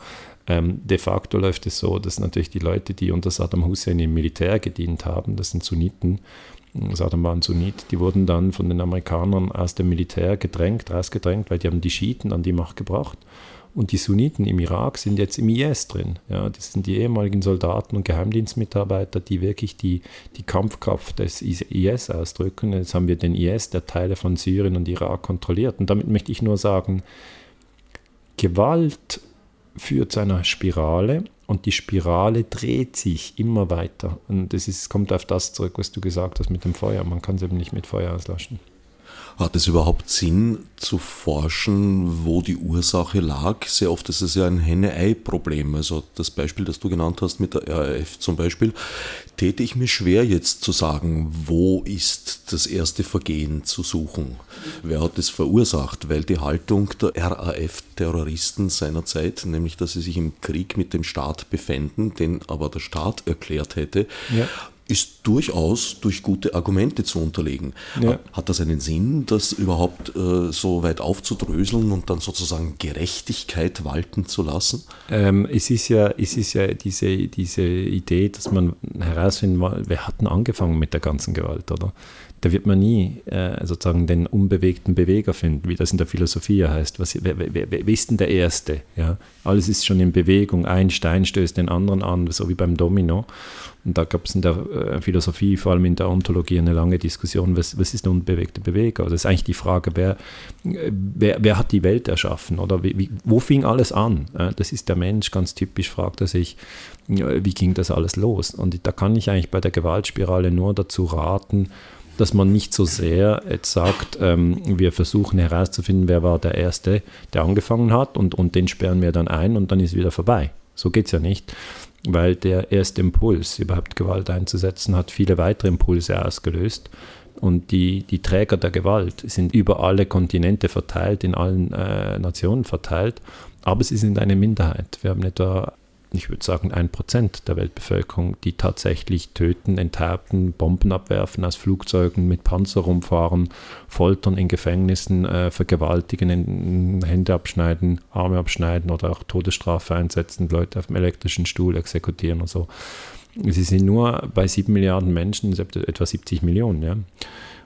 Ähm, de facto läuft es so, dass natürlich die Leute, die unter Saddam Hussein im Militär gedient haben, das sind Sunniten, Saddam war ein Sunnit, die wurden dann von den Amerikanern aus dem Militär gedrängt, rausgedrängt, weil die haben die Schiiten an die Macht gebracht. Und die Sunniten im Irak sind jetzt im IS drin. Ja, das sind die ehemaligen Soldaten und Geheimdienstmitarbeiter, die wirklich die, die Kampfkraft des IS ausdrücken. Jetzt haben wir den IS, der Teile von Syrien und Irak kontrolliert. Und damit möchte ich nur sagen, Gewalt führt zu einer Spirale und die Spirale dreht sich immer weiter. Und es kommt auf das zurück, was du gesagt hast mit dem Feuer. Man kann es eben nicht mit Feuer auslöschen. Hat es überhaupt Sinn zu forschen, wo die Ursache lag? Sehr oft ist es ja ein Henne-Ei-Problem. Also das Beispiel, das du genannt hast mit der RAF zum Beispiel, täte ich mir schwer jetzt zu sagen, wo ist das erste Vergehen zu suchen? Wer hat es verursacht? Weil die Haltung der RAF-Terroristen seinerzeit, nämlich dass sie sich im Krieg mit dem Staat befänden, den aber der Staat erklärt hätte, ja ist durchaus durch gute Argumente zu unterlegen. Ja. Hat das einen Sinn, das überhaupt äh, so weit aufzudröseln und dann sozusagen Gerechtigkeit walten zu lassen? Ähm, es, ist ja, es ist ja diese, diese Idee, dass man herausfinden will, wer hat denn angefangen mit der ganzen Gewalt, oder? Da wird man nie äh, sozusagen den unbewegten Beweger finden, wie das in der Philosophie heißt. Was, wer, wer, wer, ist denn der Erste? Ja? Alles ist schon in Bewegung. Ein Stein stößt den anderen an, so wie beim Domino. Und da gab es in der äh, Philosophie, vor allem in der Ontologie, eine lange Diskussion, was, was ist der unbewegte Beweger? Also das ist eigentlich die Frage, wer, wer, wer hat die Welt erschaffen? Oder wie, wie, wo fing alles an? Das ist der Mensch, ganz typisch fragt er sich, wie ging das alles los? Und da kann ich eigentlich bei der Gewaltspirale nur dazu raten, dass man nicht so sehr jetzt sagt, ähm, wir versuchen herauszufinden, wer war der Erste, der angefangen hat und, und den sperren wir dann ein und dann ist wieder vorbei. So geht es ja nicht, weil der erste Impuls, überhaupt Gewalt einzusetzen, hat viele weitere Impulse ausgelöst. Und die, die Träger der Gewalt sind über alle Kontinente verteilt, in allen äh, Nationen verteilt, aber sie sind eine Minderheit. Wir haben etwa ich würde sagen, ein Prozent der Weltbevölkerung, die tatsächlich töten, enthaupten, Bomben abwerfen, aus Flugzeugen mit Panzer rumfahren, foltern in Gefängnissen, äh, vergewaltigen, in, Hände abschneiden, Arme abschneiden oder auch Todesstrafe einsetzen, Leute auf dem elektrischen Stuhl exekutieren und so. Sie sind nur bei sieben Milliarden Menschen, etwa 70 Millionen. Ja.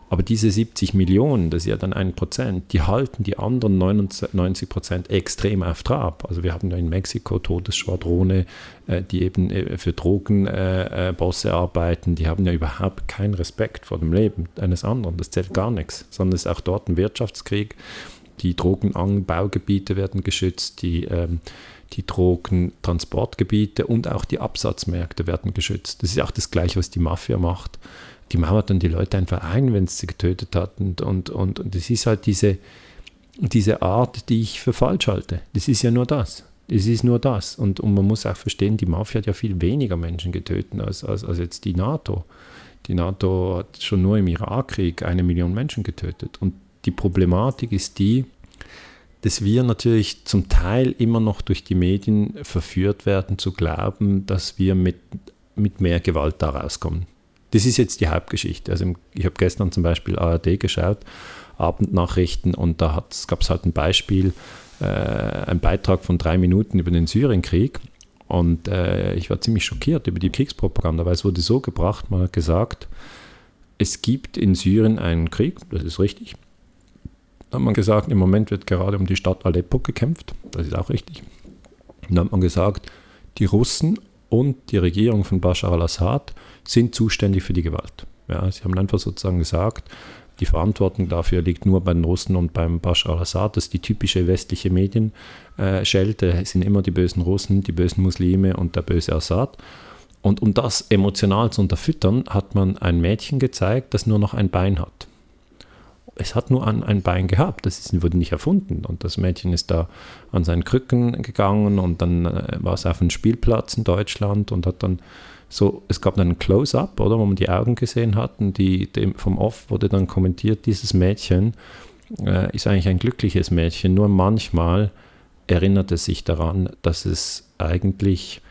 Aber diese 70 Millionen, das ist ja dann ein Prozent, die halten die anderen 99 Prozent extrem auf Trab. Also wir haben ja in Mexiko Todesschwadrone, äh, die eben äh, für Drogenbosse äh, arbeiten, die haben ja überhaupt keinen Respekt vor dem Leben eines anderen. Das zählt gar nichts, sondern es ist auch dort ein Wirtschaftskrieg. Die Drogenanbaugebiete werden geschützt, die ähm, die Drogentransportgebiete und auch die Absatzmärkte werden geschützt. Das ist auch das Gleiche, was die Mafia macht. Die mauert dann die Leute einfach ein, wenn sie getötet hat. Und, und, und, und das ist halt diese, diese Art, die ich für falsch halte. Das ist ja nur das. Es ist nur das. Und, und man muss auch verstehen, die Mafia hat ja viel weniger Menschen getötet als, als, als jetzt die NATO. Die NATO hat schon nur im Irakkrieg eine Million Menschen getötet. Und die Problematik ist die, dass wir natürlich zum Teil immer noch durch die Medien verführt werden zu glauben, dass wir mit, mit mehr Gewalt da rauskommen. Das ist jetzt die Hauptgeschichte. Also ich habe gestern zum Beispiel ARD geschaut, Abendnachrichten, und da gab es halt ein Beispiel, äh, ein Beitrag von drei Minuten über den Syrienkrieg. Und äh, ich war ziemlich schockiert über die Kriegspropaganda, weil es wurde so gebracht, man hat gesagt, es gibt in Syrien einen Krieg, das ist richtig, dann hat man gesagt, im Moment wird gerade um die Stadt Aleppo gekämpft. Das ist auch richtig. dann hat man gesagt, die Russen und die Regierung von Bashar al-Assad sind zuständig für die Gewalt. Ja, sie haben einfach sozusagen gesagt, die Verantwortung dafür liegt nur bei den Russen und beim Bashar al-Assad. Das ist die typische westliche Medienschelte. Es sind immer die bösen Russen, die bösen Muslime und der böse Assad. Und um das emotional zu unterfüttern, hat man ein Mädchen gezeigt, das nur noch ein Bein hat es hat nur an ein Bein gehabt, das ist, wurde nicht erfunden. Und das Mädchen ist da an seinen Krücken gegangen und dann äh, war es auf einem Spielplatz in Deutschland und hat dann so, es gab dann ein Close-up, oder, wo man die Augen gesehen hat und die, dem, vom Off wurde dann kommentiert, dieses Mädchen äh, ist eigentlich ein glückliches Mädchen, nur manchmal erinnert es sich daran, dass es eigentlich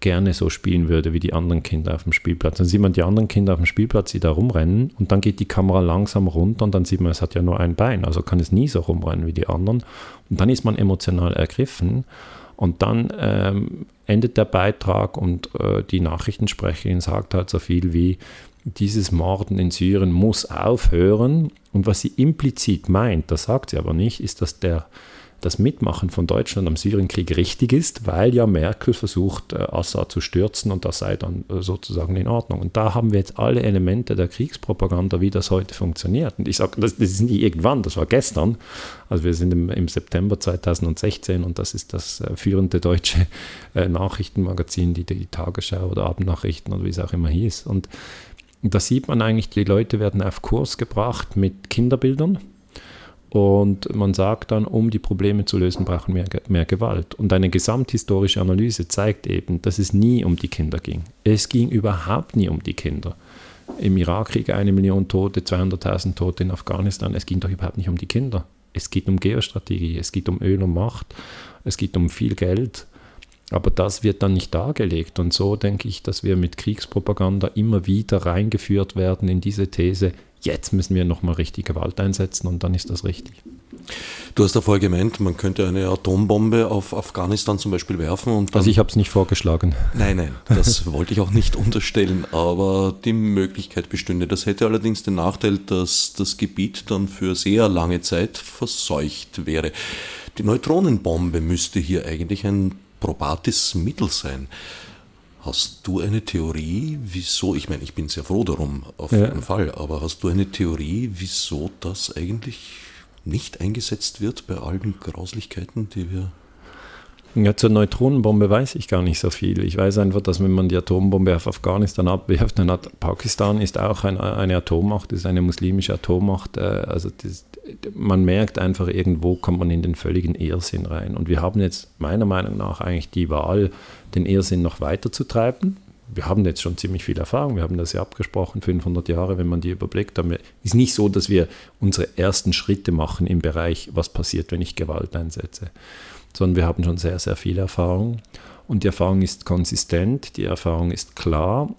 gerne so spielen würde wie die anderen Kinder auf dem Spielplatz. Dann sieht man die anderen Kinder auf dem Spielplatz, die da rumrennen und dann geht die Kamera langsam runter und dann sieht man, es hat ja nur ein Bein, also kann es nie so rumrennen wie die anderen. Und dann ist man emotional ergriffen und dann ähm, endet der Beitrag und äh, die Nachrichtensprecherin sagt halt so viel wie, dieses Morden in Syrien muss aufhören. Und was sie implizit meint, das sagt sie aber nicht, ist, dass der das Mitmachen von Deutschland am Syrienkrieg richtig ist, weil ja Merkel versucht, äh, Assad zu stürzen und das sei dann äh, sozusagen in Ordnung. Und da haben wir jetzt alle Elemente der Kriegspropaganda, wie das heute funktioniert. Und ich sage, das, das, ist nicht irgendwann, das war gestern. Also wir sind im, im September 2016 und das ist das äh, führende deutsche Nachrichtenmagazin, die, die Tagesschau oder Abendnachrichten oder wie es auch immer hieß. Und da sieht man eigentlich, die Leute werden auf Kurs gebracht mit Kinderbildern und man sagt dann, um die Probleme zu lösen, brauchen wir mehr, mehr Gewalt. Und eine gesamthistorische Analyse zeigt eben, dass es nie um die Kinder ging. Es ging überhaupt nie um die Kinder. Im Irakkrieg eine Million Tote, 200.000 Tote in Afghanistan. Es ging doch überhaupt nicht um die Kinder. Es geht um Geostrategie, es geht um Öl und Macht, es geht um viel Geld. Aber das wird dann nicht dargelegt. Und so denke ich, dass wir mit Kriegspropaganda immer wieder reingeführt werden in diese These, jetzt müssen wir nochmal richtig Gewalt einsetzen und dann ist das richtig. Du hast davor gemeint, man könnte eine Atombombe auf Afghanistan zum Beispiel werfen. Und also ich habe es nicht vorgeschlagen. Nein, nein, das wollte ich auch nicht unterstellen, aber die Möglichkeit bestünde. Das hätte allerdings den Nachteil, dass das Gebiet dann für sehr lange Zeit verseucht wäre. Die Neutronenbombe müsste hier eigentlich ein probates Mittel sein. Hast du eine Theorie, wieso, ich meine, ich bin sehr froh darum, auf ja. jeden Fall, aber hast du eine Theorie, wieso das eigentlich nicht eingesetzt wird bei allen Grauslichkeiten, die wir ja, zur Neutronenbombe weiß ich gar nicht so viel. Ich weiß einfach, dass wenn man die Atombombe auf Afghanistan abwirft, dann hat Pakistan ist auch ein, eine Atommacht, ist eine muslimische Atommacht. Äh, also das, man merkt einfach, irgendwo kommt man in den völligen Irrsinn rein. Und wir haben jetzt meiner Meinung nach eigentlich die Wahl, den Irrsinn noch weiter zu treiben. Wir haben jetzt schon ziemlich viel Erfahrung, wir haben das ja abgesprochen, 500 Jahre, wenn man die überblickt. Es ist nicht so, dass wir unsere ersten Schritte machen im Bereich, was passiert, wenn ich Gewalt einsetze sondern wir haben schon sehr, sehr viel Erfahrung. Und die Erfahrung ist konsistent, die Erfahrung ist klar.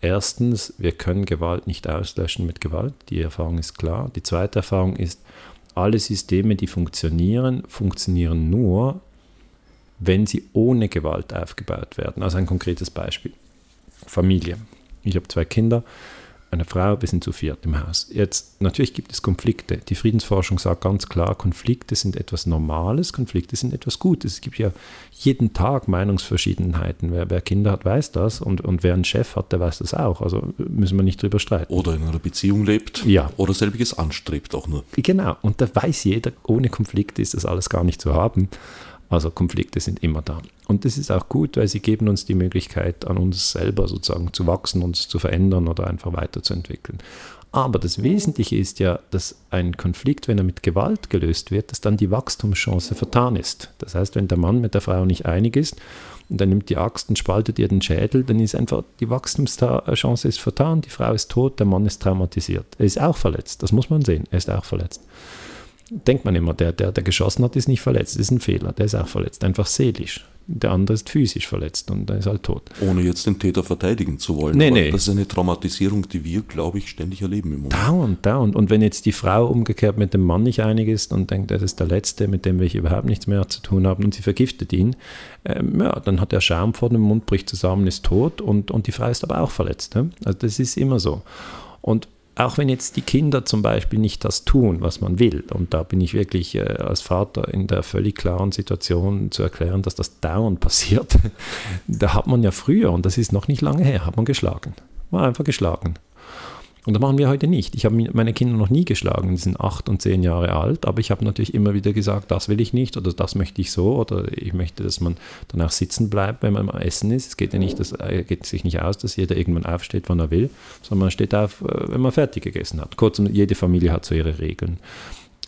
Erstens, wir können Gewalt nicht auslöschen mit Gewalt, die Erfahrung ist klar. Die zweite Erfahrung ist, alle Systeme, die funktionieren, funktionieren nur, wenn sie ohne Gewalt aufgebaut werden. Also ein konkretes Beispiel. Familie. Ich habe zwei Kinder eine Frau, wir sind zu viert im Haus. Jetzt, natürlich gibt es Konflikte. Die Friedensforschung sagt ganz klar, Konflikte sind etwas Normales, Konflikte sind etwas Gutes. Es gibt ja jeden Tag Meinungsverschiedenheiten. Wer, wer Kinder hat, weiß das und, und wer einen Chef hat, der weiß das auch. Also müssen wir nicht drüber streiten. Oder in einer Beziehung lebt ja. oder selbiges anstrebt auch nur. Genau, und da weiß jeder, ohne Konflikte ist das alles gar nicht zu haben. Also Konflikte sind immer da. Und das ist auch gut, weil sie geben uns die Möglichkeit, an uns selber sozusagen zu wachsen, uns zu verändern oder einfach weiterzuentwickeln. Aber das Wesentliche ist ja, dass ein Konflikt, wenn er mit Gewalt gelöst wird, dass dann die Wachstumschance vertan ist. Das heißt, wenn der Mann mit der Frau nicht einig ist und er nimmt die Axt und spaltet ihr den Schädel, dann ist einfach die Wachstumschance ist vertan, die Frau ist tot, der Mann ist traumatisiert. Er ist auch verletzt, das muss man sehen, er ist auch verletzt denkt man immer, der, der, der geschossen hat, ist nicht verletzt. Das ist ein Fehler. Der ist auch verletzt, einfach seelisch. Der andere ist physisch verletzt und dann ist halt tot. Ohne jetzt den Täter verteidigen zu wollen. Nee, nee. Das ist eine Traumatisierung, die wir, glaube ich, ständig erleben im Moment. Dauernd, dauernd. Und wenn jetzt die Frau umgekehrt mit dem Mann nicht einig ist und denkt, das ist der Letzte, mit dem wir überhaupt nichts mehr zu tun haben und sie vergiftet ihn, ähm, ja, dann hat er Schaum vor dem Mund, bricht zusammen, ist tot und, und die Frau ist aber auch verletzt. Ne? Also das ist immer so. Und auch wenn jetzt die Kinder zum Beispiel nicht das tun, was man will, und da bin ich wirklich äh, als Vater in der völlig klaren Situation zu erklären, dass das dauernd passiert, da hat man ja früher, und das ist noch nicht lange her, hat man geschlagen. War einfach geschlagen. Und das machen wir heute nicht. Ich habe meine Kinder noch nie geschlagen, die sind acht und zehn Jahre alt, aber ich habe natürlich immer wieder gesagt, das will ich nicht oder das möchte ich so oder ich möchte, dass man dann auch sitzen bleibt, wenn man am Essen ist. Es geht ja nicht, das äh, geht sich nicht aus, dass jeder irgendwann aufsteht, wann er will, sondern man steht auf, äh, wenn man fertig gegessen hat. Kurzum, jede Familie hat so ihre Regeln.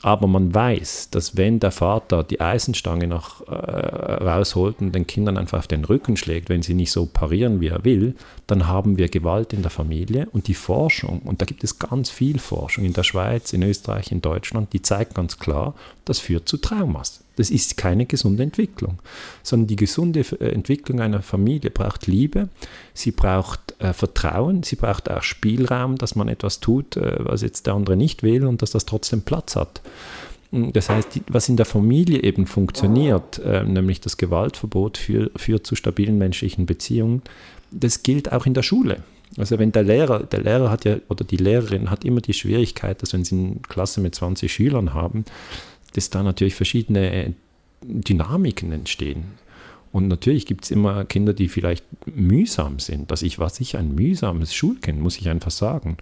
Aber man weiß, dass wenn der Vater die Eisenstange noch äh, rausholt und den Kindern einfach auf den Rücken schlägt, wenn sie nicht so parieren, wie er will, dann haben wir Gewalt in der Familie. Und die Forschung, und da gibt es ganz viel Forschung in der Schweiz, in Österreich, in Deutschland, die zeigt ganz klar, das führt zu Traumas. Das ist keine gesunde Entwicklung, sondern die gesunde äh, Entwicklung einer Familie braucht Liebe, sie braucht äh, Vertrauen, sie braucht auch Spielraum, dass man etwas tut, äh, was jetzt der andere nicht will und dass das trotzdem Platz hat. Das heißt, die, was in der Familie eben funktioniert, äh, nämlich das Gewaltverbot für, führt zu stabilen menschlichen Beziehungen, das gilt auch in der Schule. Also wenn der Lehrer, der Lehrer hat ja, oder die Lehrerin hat immer die Schwierigkeit, dass wenn sie eine Klasse mit 20 Schülern haben, dass da natürlich verschiedene Dynamiken entstehen. Und natürlich gibt es immer Kinder, die vielleicht mühsam sind. Dass ich war sicher ein mühsames Schulkind, muss ich einfach sagen.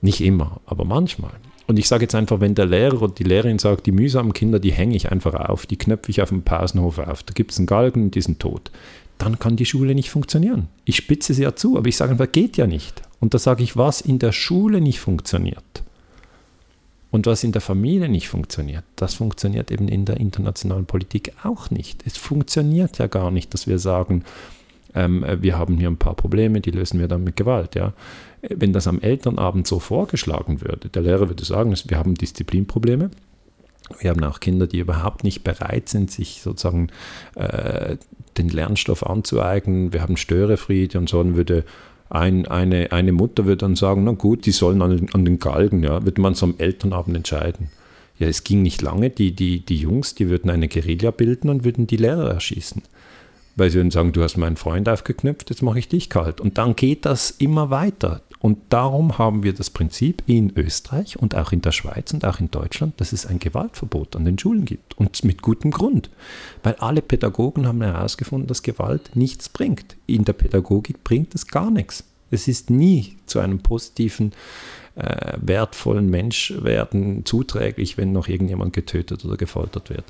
Nicht immer, aber manchmal. Und ich sage jetzt einfach, wenn der Lehrer oder die Lehrerin sagt, die mühsamen Kinder, die hänge ich einfach auf, die knöpfe ich auf dem Pausenhof auf, da gibt es einen Galgen und die sind tot, dann kann die Schule nicht funktionieren. Ich spitze sie ja zu, aber ich sage einfach, geht ja nicht. Und da sage ich, was in der Schule nicht funktioniert, und was in der Familie nicht funktioniert, das funktioniert eben in der internationalen Politik auch nicht. Es funktioniert ja gar nicht, dass wir sagen, ähm, wir haben hier ein paar Probleme, die lösen wir dann mit Gewalt. Ja? Wenn das am Elternabend so vorgeschlagen würde, der Lehrer würde sagen, wir haben Disziplinprobleme, wir haben auch Kinder, die überhaupt nicht bereit sind, sich sozusagen äh, den Lernstoff anzueignen. Wir haben Störefriede und so, dann würde ein, eine, eine Mutter würde dann sagen, na gut, die sollen an, an den Galgen, ja, wird man so am Elternabend entscheiden. Ja, es ging nicht lange, die, die, die Jungs, die würden eine Guerilla bilden und würden die Lehrer erschießen. Weil sie würden sagen, du hast meinen Freund aufgeknüpft, jetzt mache ich dich kalt. Und dann geht das immer weiter. Und darum haben wir das Prinzip in Österreich und auch in der Schweiz und auch in Deutschland, dass es ein Gewaltverbot an den Schulen gibt. Und mit gutem Grund. Weil alle Pädagogen haben herausgefunden, dass Gewalt nichts bringt. In der Pädagogik bringt es gar nichts. Es ist nie zu einem positiven, äh, wertvollen Menschwerden zuträglich, wenn noch irgendjemand getötet oder gefoltert wird.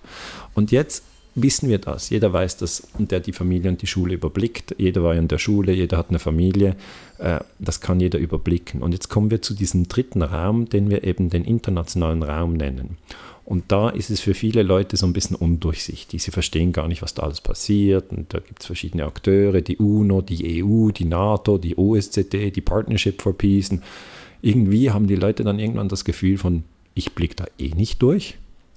Und jetzt wissen wir das. Jeder weiß das, der die Familie und die Schule überblickt. Jeder war in der Schule, jeder hat eine Familie. Äh, das kann jeder überblicken. Und jetzt kommen wir zu diesem dritten Raum, den wir eben den internationalen Raum nennen. Und da ist es für viele Leute so ein bisschen undurchsichtig. Sie verstehen gar nicht, was da alles passiert. Und da gibt es verschiedene Akteure, die UNO, die EU, die NATO, die OSZE, die Partnership for Peace. Und irgendwie haben die Leute dann irgendwann das Gefühl von, ich blicke da eh nicht durch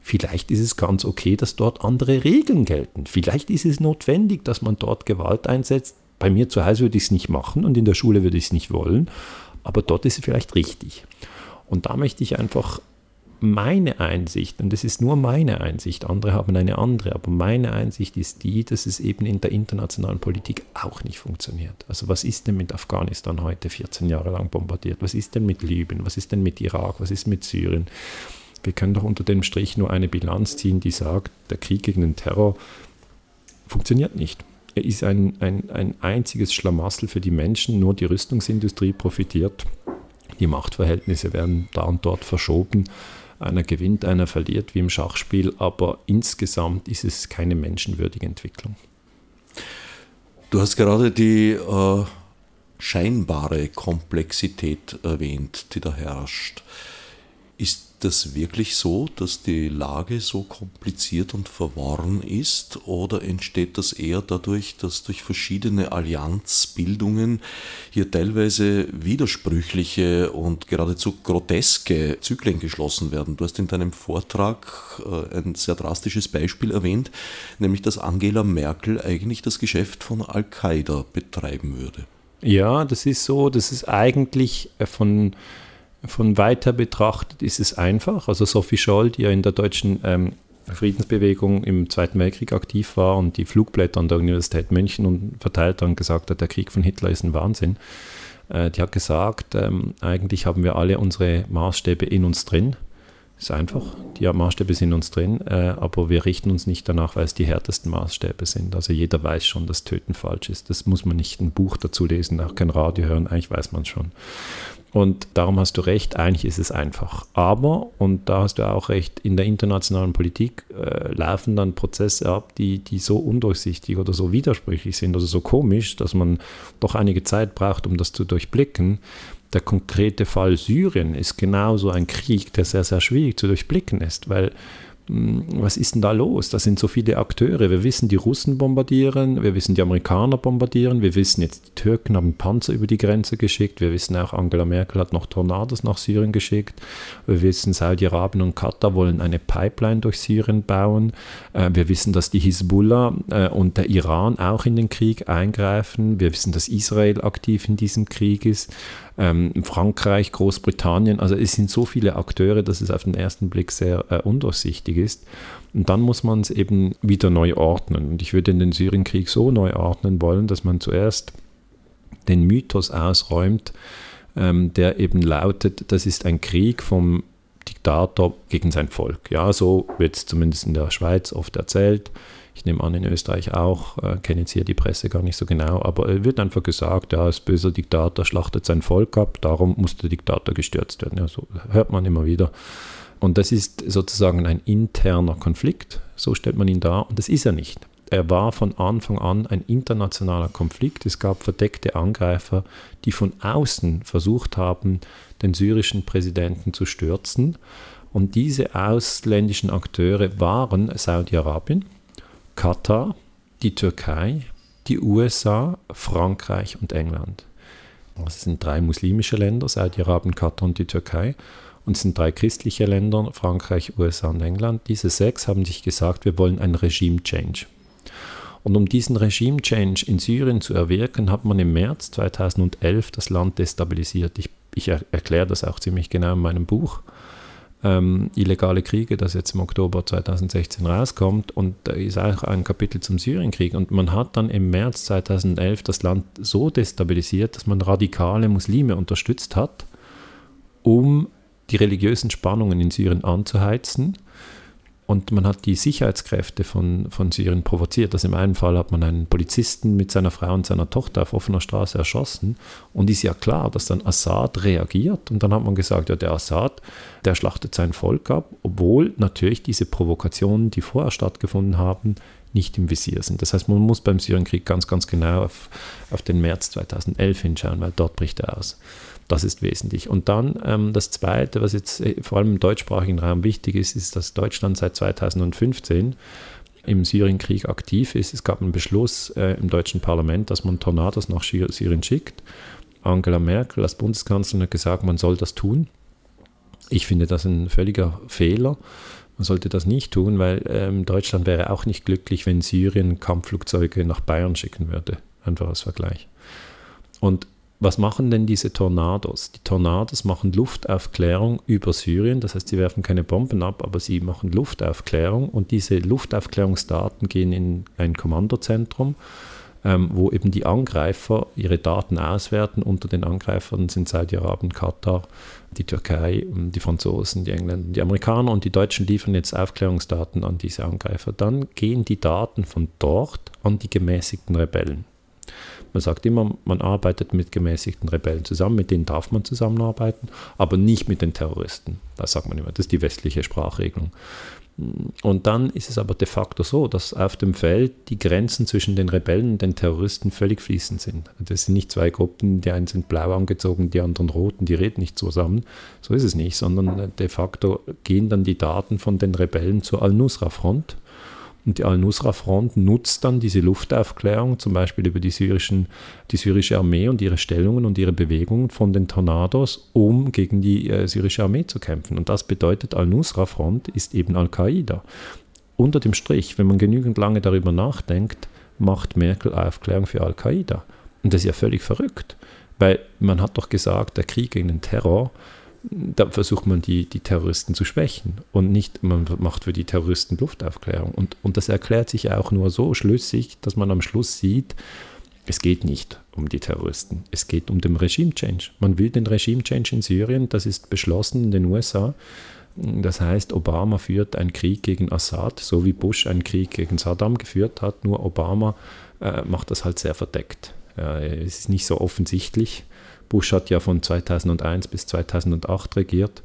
Vielleicht ist es ganz okay, dass dort andere Regeln gelten. Vielleicht ist es notwendig, dass man dort Gewalt einsetzt. Bei mir zu Hause würde ich es nicht machen und in der Schule würde ich es nicht wollen, aber dort ist es vielleicht richtig. Und da möchte ich einfach meine Einsicht, und das ist nur meine Einsicht, andere haben eine andere, aber meine Einsicht ist die, dass es eben in der internationalen Politik auch nicht funktioniert. Also was ist denn mit Afghanistan heute 14 Jahre lang bombardiert? Was ist denn mit Libyen? Was ist denn mit Irak? Was ist mit Syrien? Wir können doch unter dem Strich nur eine Bilanz ziehen, die sagt, der Krieg gegen den Terror funktioniert nicht. Er ist ein, ein, ein einziges Schlamassel für die Menschen, nur die Rüstungsindustrie profitiert. Die Machtverhältnisse werden da und dort verschoben einer gewinnt, einer verliert, wie im Schachspiel, aber insgesamt ist es keine menschenwürdige Entwicklung. Du hast gerade die äh, scheinbare Komplexität erwähnt, die da herrscht. Ist das wirklich so, dass die Lage so kompliziert und verworren ist oder entsteht das eher dadurch, dass durch verschiedene Allianzbildungen hier teilweise widersprüchliche und geradezu groteske Zyklen geschlossen werden? Du hast in deinem Vortrag äh, ein sehr drastisches Beispiel erwähnt, nämlich dass Angela Merkel eigentlich das Geschäft von Al-Qaida betreiben würde. Ja, das ist so, das ist eigentlich äh, von von weiter betrachtet ist es einfach. Also Sophie Scholl, die ja in der deutschen ähm, Friedensbewegung im Zweiten Weltkrieg aktiv war und die Flugblätter an der Universität München und verteilt dann gesagt hat, der Krieg von Hitler ist ein Wahnsinn. Äh, die hat gesagt, ähm, eigentlich haben wir alle unsere Maßstäbe in uns drin. Ist einfach, die Maßstäbe sind in uns drin, äh, aber wir richten uns nicht danach, weil es die härtesten Maßstäbe sind. Also jeder weiß schon, dass Töten falsch ist. Das muss man nicht ein Buch dazu lesen, auch kein Radio hören, eigentlich weiß man es schon. Und darum hast du recht, eigentlich ist es einfach. Aber, und da hast du auch recht, in der internationalen Politik äh, laufen dann Prozesse ab, die, die so undurchsichtig oder so widersprüchlich sind oder so komisch, dass man doch einige Zeit braucht, um das zu durchblicken. Der konkrete Fall Syrien ist genauso ein Krieg, der sehr, sehr schwierig zu durchblicken ist, weil hm, was ist denn da los? Da sind so viele Akteure. Wir wissen, die Russen bombardieren, wir wissen, die Amerikaner bombardieren, wir wissen jetzt, die Türken haben Panzer über die Grenze geschickt, wir wissen auch, Angela Merkel hat noch Tornados nach Syrien geschickt, wir wissen, Saudi-Arabien und Katar wollen eine Pipeline durch Syrien bauen, äh, wir wissen, dass die Hisbollah äh, und der Iran auch in den Krieg eingreifen, wir wissen, dass Israel aktiv in diesem Krieg ist ähm, Frankreich, Großbritannien. Also es sind so viele Akteure, dass es auf den ersten Blick sehr äh, undurchsichtig ist. Und dann muss man es eben wieder neu ordnen. Und ich würde den Syrienkrieg so neu ordnen wollen, dass man zuerst den Mythos ausräumt, ähm, der eben lautet, das ist ein Krieg vom Diktator gegen sein Volk. Ja, so wird es zumindest in der Schweiz oft erzählt. Ich nehme an, in Österreich auch, äh, kenne jetzt hier die Presse gar nicht so genau, aber es wird einfach gesagt, ja, als böser Diktator schlachtet sein Volk ab, darum muss der Diktator gestürzt werden. Ja, so hört man immer wieder. Und das ist sozusagen ein interner Konflikt, so stellt man ihn dar, und das ist er nicht. Er war von Anfang an ein internationaler Konflikt. Es gab verdeckte Angreifer, die von außen versucht haben, den syrischen Präsidenten zu stürzen. Und diese ausländischen Akteure waren Saudi-Arabien, Katar, die Türkei, die USA, Frankreich und England. Das sind drei muslimische Länder, Saudi-Arabien, Katar und die Türkei. Und es sind drei christliche Länder, Frankreich, USA und England. Diese sechs haben sich gesagt, wir wollen einen Regime-Change. Und um diesen Regime-Change in Syrien zu erwirken, hat man im März 2011 das Land destabilisiert. Ich, ich erkläre das auch ziemlich genau in meinem Buch ähm, Illegale Kriege, das jetzt im Oktober 2016 rauskommt. Und da ist auch ein Kapitel zum Syrienkrieg. Und man hat dann im März 2011 das Land so destabilisiert, dass man radikale Muslime unterstützt hat, um die religiösen Spannungen in Syrien anzuheizen und man hat die Sicherheitskräfte von, von Syrien provoziert. Also im einen Fall hat man einen Polizisten mit seiner Frau und seiner Tochter auf offener Straße erschossen. Und ist ja klar, dass dann Assad reagiert. Und dann hat man gesagt, ja, der Assad, der schlachtet sein Volk ab, obwohl natürlich diese Provokationen, die vorher stattgefunden haben, nicht im Visier sind. Das heißt, man muss beim Syrienkrieg ganz, ganz genau auf, auf den März 2011 hinschauen, weil dort bricht er aus. Das ist wesentlich. Und dann ähm, das Zweite, was jetzt äh, vor allem im deutschsprachigen Raum wichtig ist, ist, dass Deutschland seit 2015 im Syrienkrieg aktiv ist. Es gab einen Beschluss äh, im deutschen Parlament, dass man Tornados nach Syrien schickt. Angela Merkel als Bundeskanzlerin hat gesagt, man soll das tun. Ich finde das ein völliger Fehler. Man sollte das nicht tun, weil ähm, Deutschland wäre auch nicht glücklich, wenn Syrien Kampfflugzeuge nach Bayern schicken würde. Einfach als Vergleich. Und was machen denn diese Tornados? Die Tornados machen Luftaufklärung über Syrien, das heißt, sie werfen keine Bomben ab, aber sie machen Luftaufklärung und diese Luftaufklärungsdaten gehen in ein Kommandozentrum, ähm, wo eben die Angreifer ihre Daten auswerten. Unter den Angreifern sind Saudi-Arabien, Katar, die Türkei, die Franzosen, die Engländer, die Amerikaner und die Deutschen liefern jetzt Aufklärungsdaten an diese Angreifer. Dann gehen die Daten von dort an die gemäßigten Rebellen. Man sagt immer, man arbeitet mit gemäßigten Rebellen zusammen, mit denen darf man zusammenarbeiten, aber nicht mit den Terroristen. Das sagt man immer, das ist die westliche Sprachregelung. Und dann ist es aber de facto so, dass auf dem Feld die Grenzen zwischen den Rebellen und den Terroristen völlig fließend sind. Das sind nicht zwei Gruppen, die einen sind blau angezogen, die anderen rot und die reden nicht zusammen. So ist es nicht, sondern de facto gehen dann die Daten von den Rebellen zur Al-Nusra-Front und die Al-Nusra-Front nutzt dann diese Luftaufklärung, zum Beispiel über die, syrischen, die syrische Armee und ihre Stellungen und ihre Bewegungen von den Tornados, um gegen die äh, syrische Armee zu kämpfen. Und das bedeutet, Al-Nusra-Front ist eben Al-Qaida. Unter dem Strich, wenn man genügend lange darüber nachdenkt, macht Merkel Aufklärung für Al-Qaida. Und das ist ja völlig verrückt, weil man hat doch gesagt, der Krieg gegen den Terror da versucht man die, die Terroristen zu schwächen und nicht, man macht für die Terroristen Luftaufklärung. Und, und das erklärt sich auch nur so schlüssig, dass man am Schluss sieht, es geht nicht um die Terroristen, es geht um den Regime-Change. Man will den Regime-Change in Syrien, das ist beschlossen in den USA. Das heißt, Obama führt einen Krieg gegen Assad, so wie Bush einen Krieg gegen Saddam geführt hat, nur Obama äh, macht das halt sehr verdeckt. Äh, es ist nicht so offensichtlich Bush hat ja von 2001 bis 2008 regiert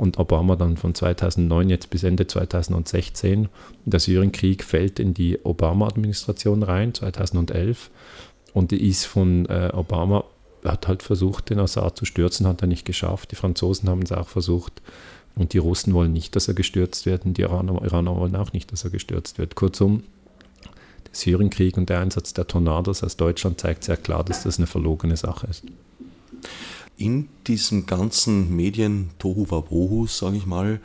und Obama dann von 2009 jetzt bis Ende 2016. Der Syrienkrieg fällt in die Obama-Administration rein, 2011. Und die ist von äh, Obama, hat halt versucht, den Assad zu stürzen, hat er nicht geschafft. Die Franzosen haben es auch versucht. Und die Russen wollen nicht, dass er gestürzt wird. Und die Iraner, Iraner wollen auch nicht, dass er gestürzt wird. Kurzum, der Syrienkrieg und der Einsatz der Tornados aus Deutschland zeigt sehr klar, dass das eine verlogene Sache ist in diesem ganzen Medien Tohu Wabohu, sage ich mal,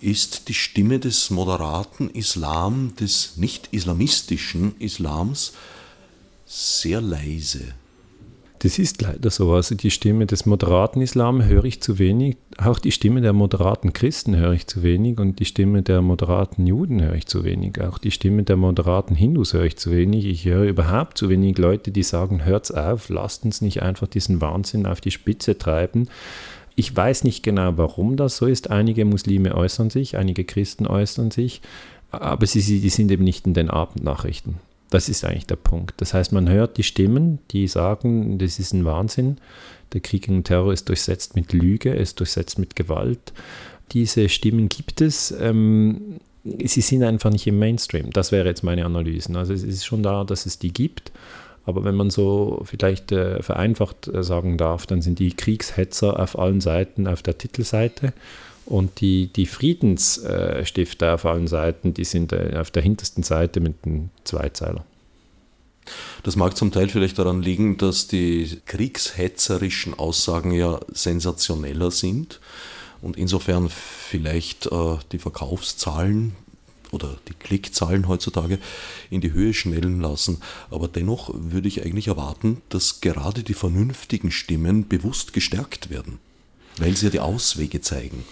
ist die Stimme des moderaten Islam, des nicht islamistischen Islams sehr leise. Das ist leider so. Also die Stimme des moderaten Islam höre ich zu wenig. Auch die Stimme der moderaten Christen höre ich zu wenig und die Stimme der moderaten Juden höre ich zu wenig. Auch die Stimme der moderaten Hindus höre ich zu wenig. Ich höre überhaupt zu wenig Leute, die sagen, hört's auf, lasst uns nicht einfach diesen Wahnsinn auf die Spitze treiben. Ich weiß nicht genau, warum das so ist. Einige Muslime äußern sich, einige Christen äußern sich, aber sie, sie die sind eben nicht in den Abendnachrichten. Das ist eigentlich der Punkt. Das heißt, man hört die Stimmen, die sagen, das ist ein Wahnsinn. Der Krieg gegen Terror ist durchsetzt mit Lüge, ist durchsetzt mit Gewalt. Diese Stimmen gibt es. Ähm, sie sind einfach nicht im Mainstream. Das wäre jetzt meine Analyse. Also es ist schon da, dass es die gibt. Aber wenn man so vielleicht äh, vereinfacht äh, sagen darf, dann sind die Kriegshetzer auf allen Seiten auf der Titelseite und die, die Friedensstifter auf allen Seiten, die sind auf der hintersten Seite mit einem Zweizeiler. Das mag zum Teil vielleicht daran liegen, dass die kriegshetzerischen Aussagen ja sensationeller sind und insofern vielleicht äh, die Verkaufszahlen oder die Klickzahlen heutzutage in die Höhe schnellen lassen. Aber dennoch würde ich eigentlich erwarten, dass gerade die vernünftigen Stimmen bewusst gestärkt werden, weil sie ja die Auswege zeigen.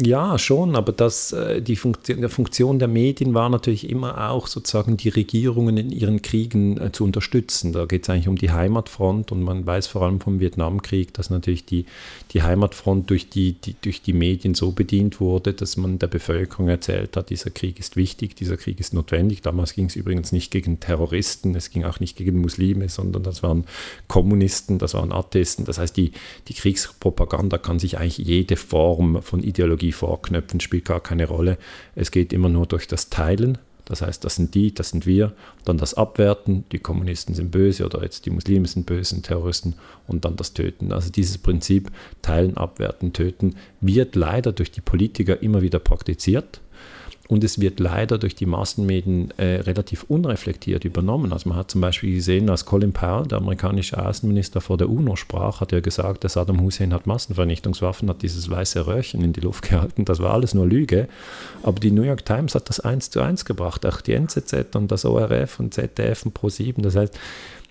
Ja, schon, aber das, äh, die Funktion, die Funktion der Medien war natürlich immer auch sozusagen die Regierungen in ihren Kriegen äh, zu unterstützen. Da geht es eigentlich um die Heimatfront und man weiß vor allem vom Vietnamkrieg, dass natürlich die, die Heimatfront durch die, die, durch die Medien so bedient wurde, dass man der Bevölkerung erzählt hat, dieser Krieg ist wichtig, dieser Krieg ist notwendig. Damals ging es übrigens nicht gegen Terroristen, es ging auch nicht gegen Muslime, sondern das waren Kommunisten, das waren Atheisten. Das heißt, die, die Kriegspropaganda kann sich eigentlich jede Form von Ideologie die vorknöpfen, spielt gar keine Rolle. Es geht immer nur durch das Teilen. Das heißt, das sind die, das sind wir. Dann das Abwerten, die Kommunisten sind böse oder jetzt die Muslime sind böse, Terroristen und dann das Töten. Also dieses Prinzip Teilen, Abwerten, Töten wird leider durch die Politiker immer wieder praktiziert. Und es wird leider durch die Massenmedien äh, relativ unreflektiert übernommen. Also man hat zum Beispiel gesehen, als Colin Powell, der amerikanische Außenminister, vor der UNO sprach, hat er gesagt, der Saddam Hussein hat Massenvernichtungswaffen, hat dieses weiße Röhrchen in die Luft gehalten. Das war alles nur Lüge. Aber die New York Times hat das eins zu eins gebracht, auch die NZZ und das ORF und ZDF und Pro7. Das heißt,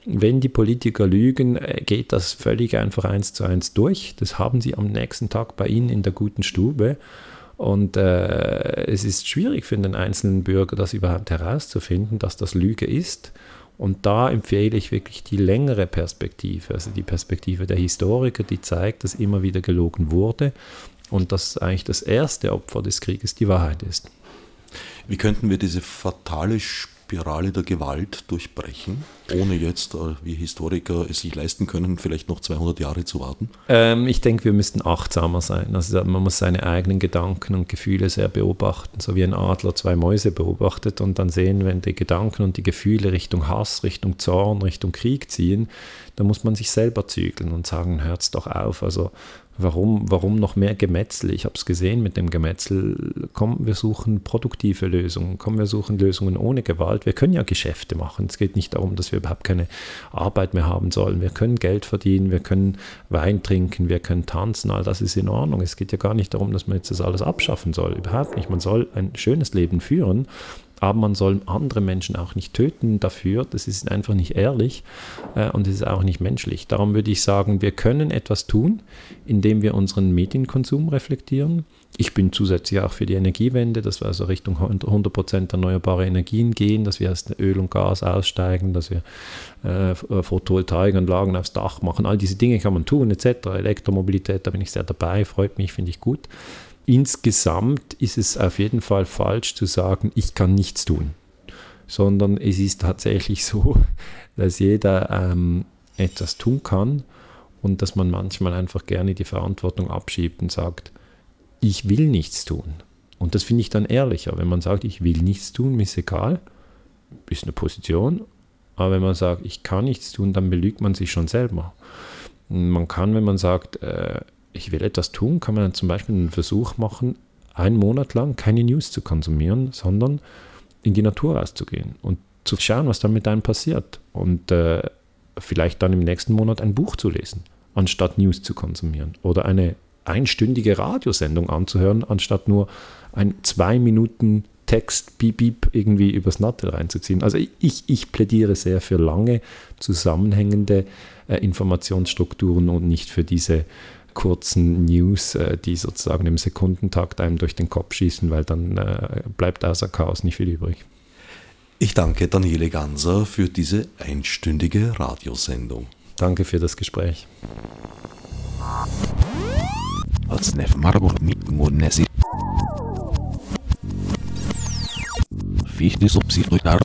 wenn die Politiker lügen, äh, geht das völlig einfach eins zu eins durch. Das haben sie am nächsten Tag bei Ihnen in der guten Stube. Und äh, es ist schwierig für den einzelnen Bürger, das überhaupt herauszufinden, dass das Lüge ist. Und da empfehle ich wirklich die längere Perspektive, also die Perspektive der Historiker, die zeigt, dass immer wieder gelogen wurde und dass eigentlich das erste Opfer des Krieges die Wahrheit ist. Wie könnten wir diese fatale Spirale der Gewalt durchbrechen, ohne jetzt, äh, wie Historiker es sich leisten können, vielleicht noch 200 Jahre zu warten? Ähm, ich denke, wir müssten achtsamer sein. Also man muss seine eigenen Gedanken und Gefühle sehr beobachten, so wie ein Adler zwei Mäuse beobachtet und dann sehen, wenn die Gedanken und die Gefühle Richtung Hass, Richtung Zorn, Richtung Krieg ziehen, dann muss man sich selber zügeln und sagen, hört's doch auf. Also Warum, warum noch mehr Gemetzel? Ich habe es gesehen mit dem Gemetzel. Komm, wir suchen produktive Lösungen. Komm, wir suchen Lösungen ohne Gewalt. Wir können ja Geschäfte machen. Es geht nicht darum, dass wir überhaupt keine Arbeit mehr haben sollen. Wir können Geld verdienen, wir können Wein trinken, wir können tanzen. All das ist in Ordnung. Es geht ja gar nicht darum, dass man jetzt das alles abschaffen soll. Überhaupt nicht. Man soll ein schönes Leben führen aber man soll andere Menschen auch nicht töten dafür. Das ist einfach nicht ehrlich äh, und es ist auch nicht menschlich. Darum würde ich sagen, wir können etwas tun, indem wir unseren Medienkonsum reflektieren. Ich bin zusätzlich auch für die Energiewende, dass wir also Richtung 100% erneuerbare Energien gehen, dass wir aus Öl und Gas aussteigen, dass wir äh, Photovoltaikanlagen aufs Dach machen. All diese Dinge kann man tun, etc. Elektromobilität, da bin ich sehr dabei, freut mich, finde ich gut insgesamt ist es auf jeden Fall falsch zu sagen, ich kann nichts tun, sondern es ist tatsächlich so, dass jeder ähm, etwas tun kann und dass man manchmal einfach gerne die Verantwortung abschiebt und sagt, ich will nichts tun. Und das finde ich dann ehrlicher, wenn man sagt, ich will nichts tun, ist egal, ist eine Position, aber wenn man sagt, ich kann nichts tun, dann belügt man sich schon selber. Man kann, wenn man sagt, äh, ich will etwas tun, kann man zum Beispiel einen Versuch machen, einen Monat lang keine News zu konsumieren, sondern in die Natur rauszugehen und zu schauen, was dann mit einem passiert. Und äh, vielleicht dann im nächsten Monat ein Buch zu lesen, anstatt News zu konsumieren. Oder eine einstündige Radiosendung anzuhören, anstatt nur ein zwei Minuten Text, Beep, Beep irgendwie übers Nattel reinzuziehen. Also ich, ich plädiere sehr für lange zusammenhängende äh, Informationsstrukturen und nicht für diese kurzen News, äh, die sozusagen im Sekundentakt einem durch den Kopf schießen, weil dann äh, bleibt außer Chaos nicht viel übrig. Ich danke Daniele Ganser für diese einstündige Radiosendung. Danke für das Gespräch. Als Nef Marburg mit Monesi. Fichte subsidiar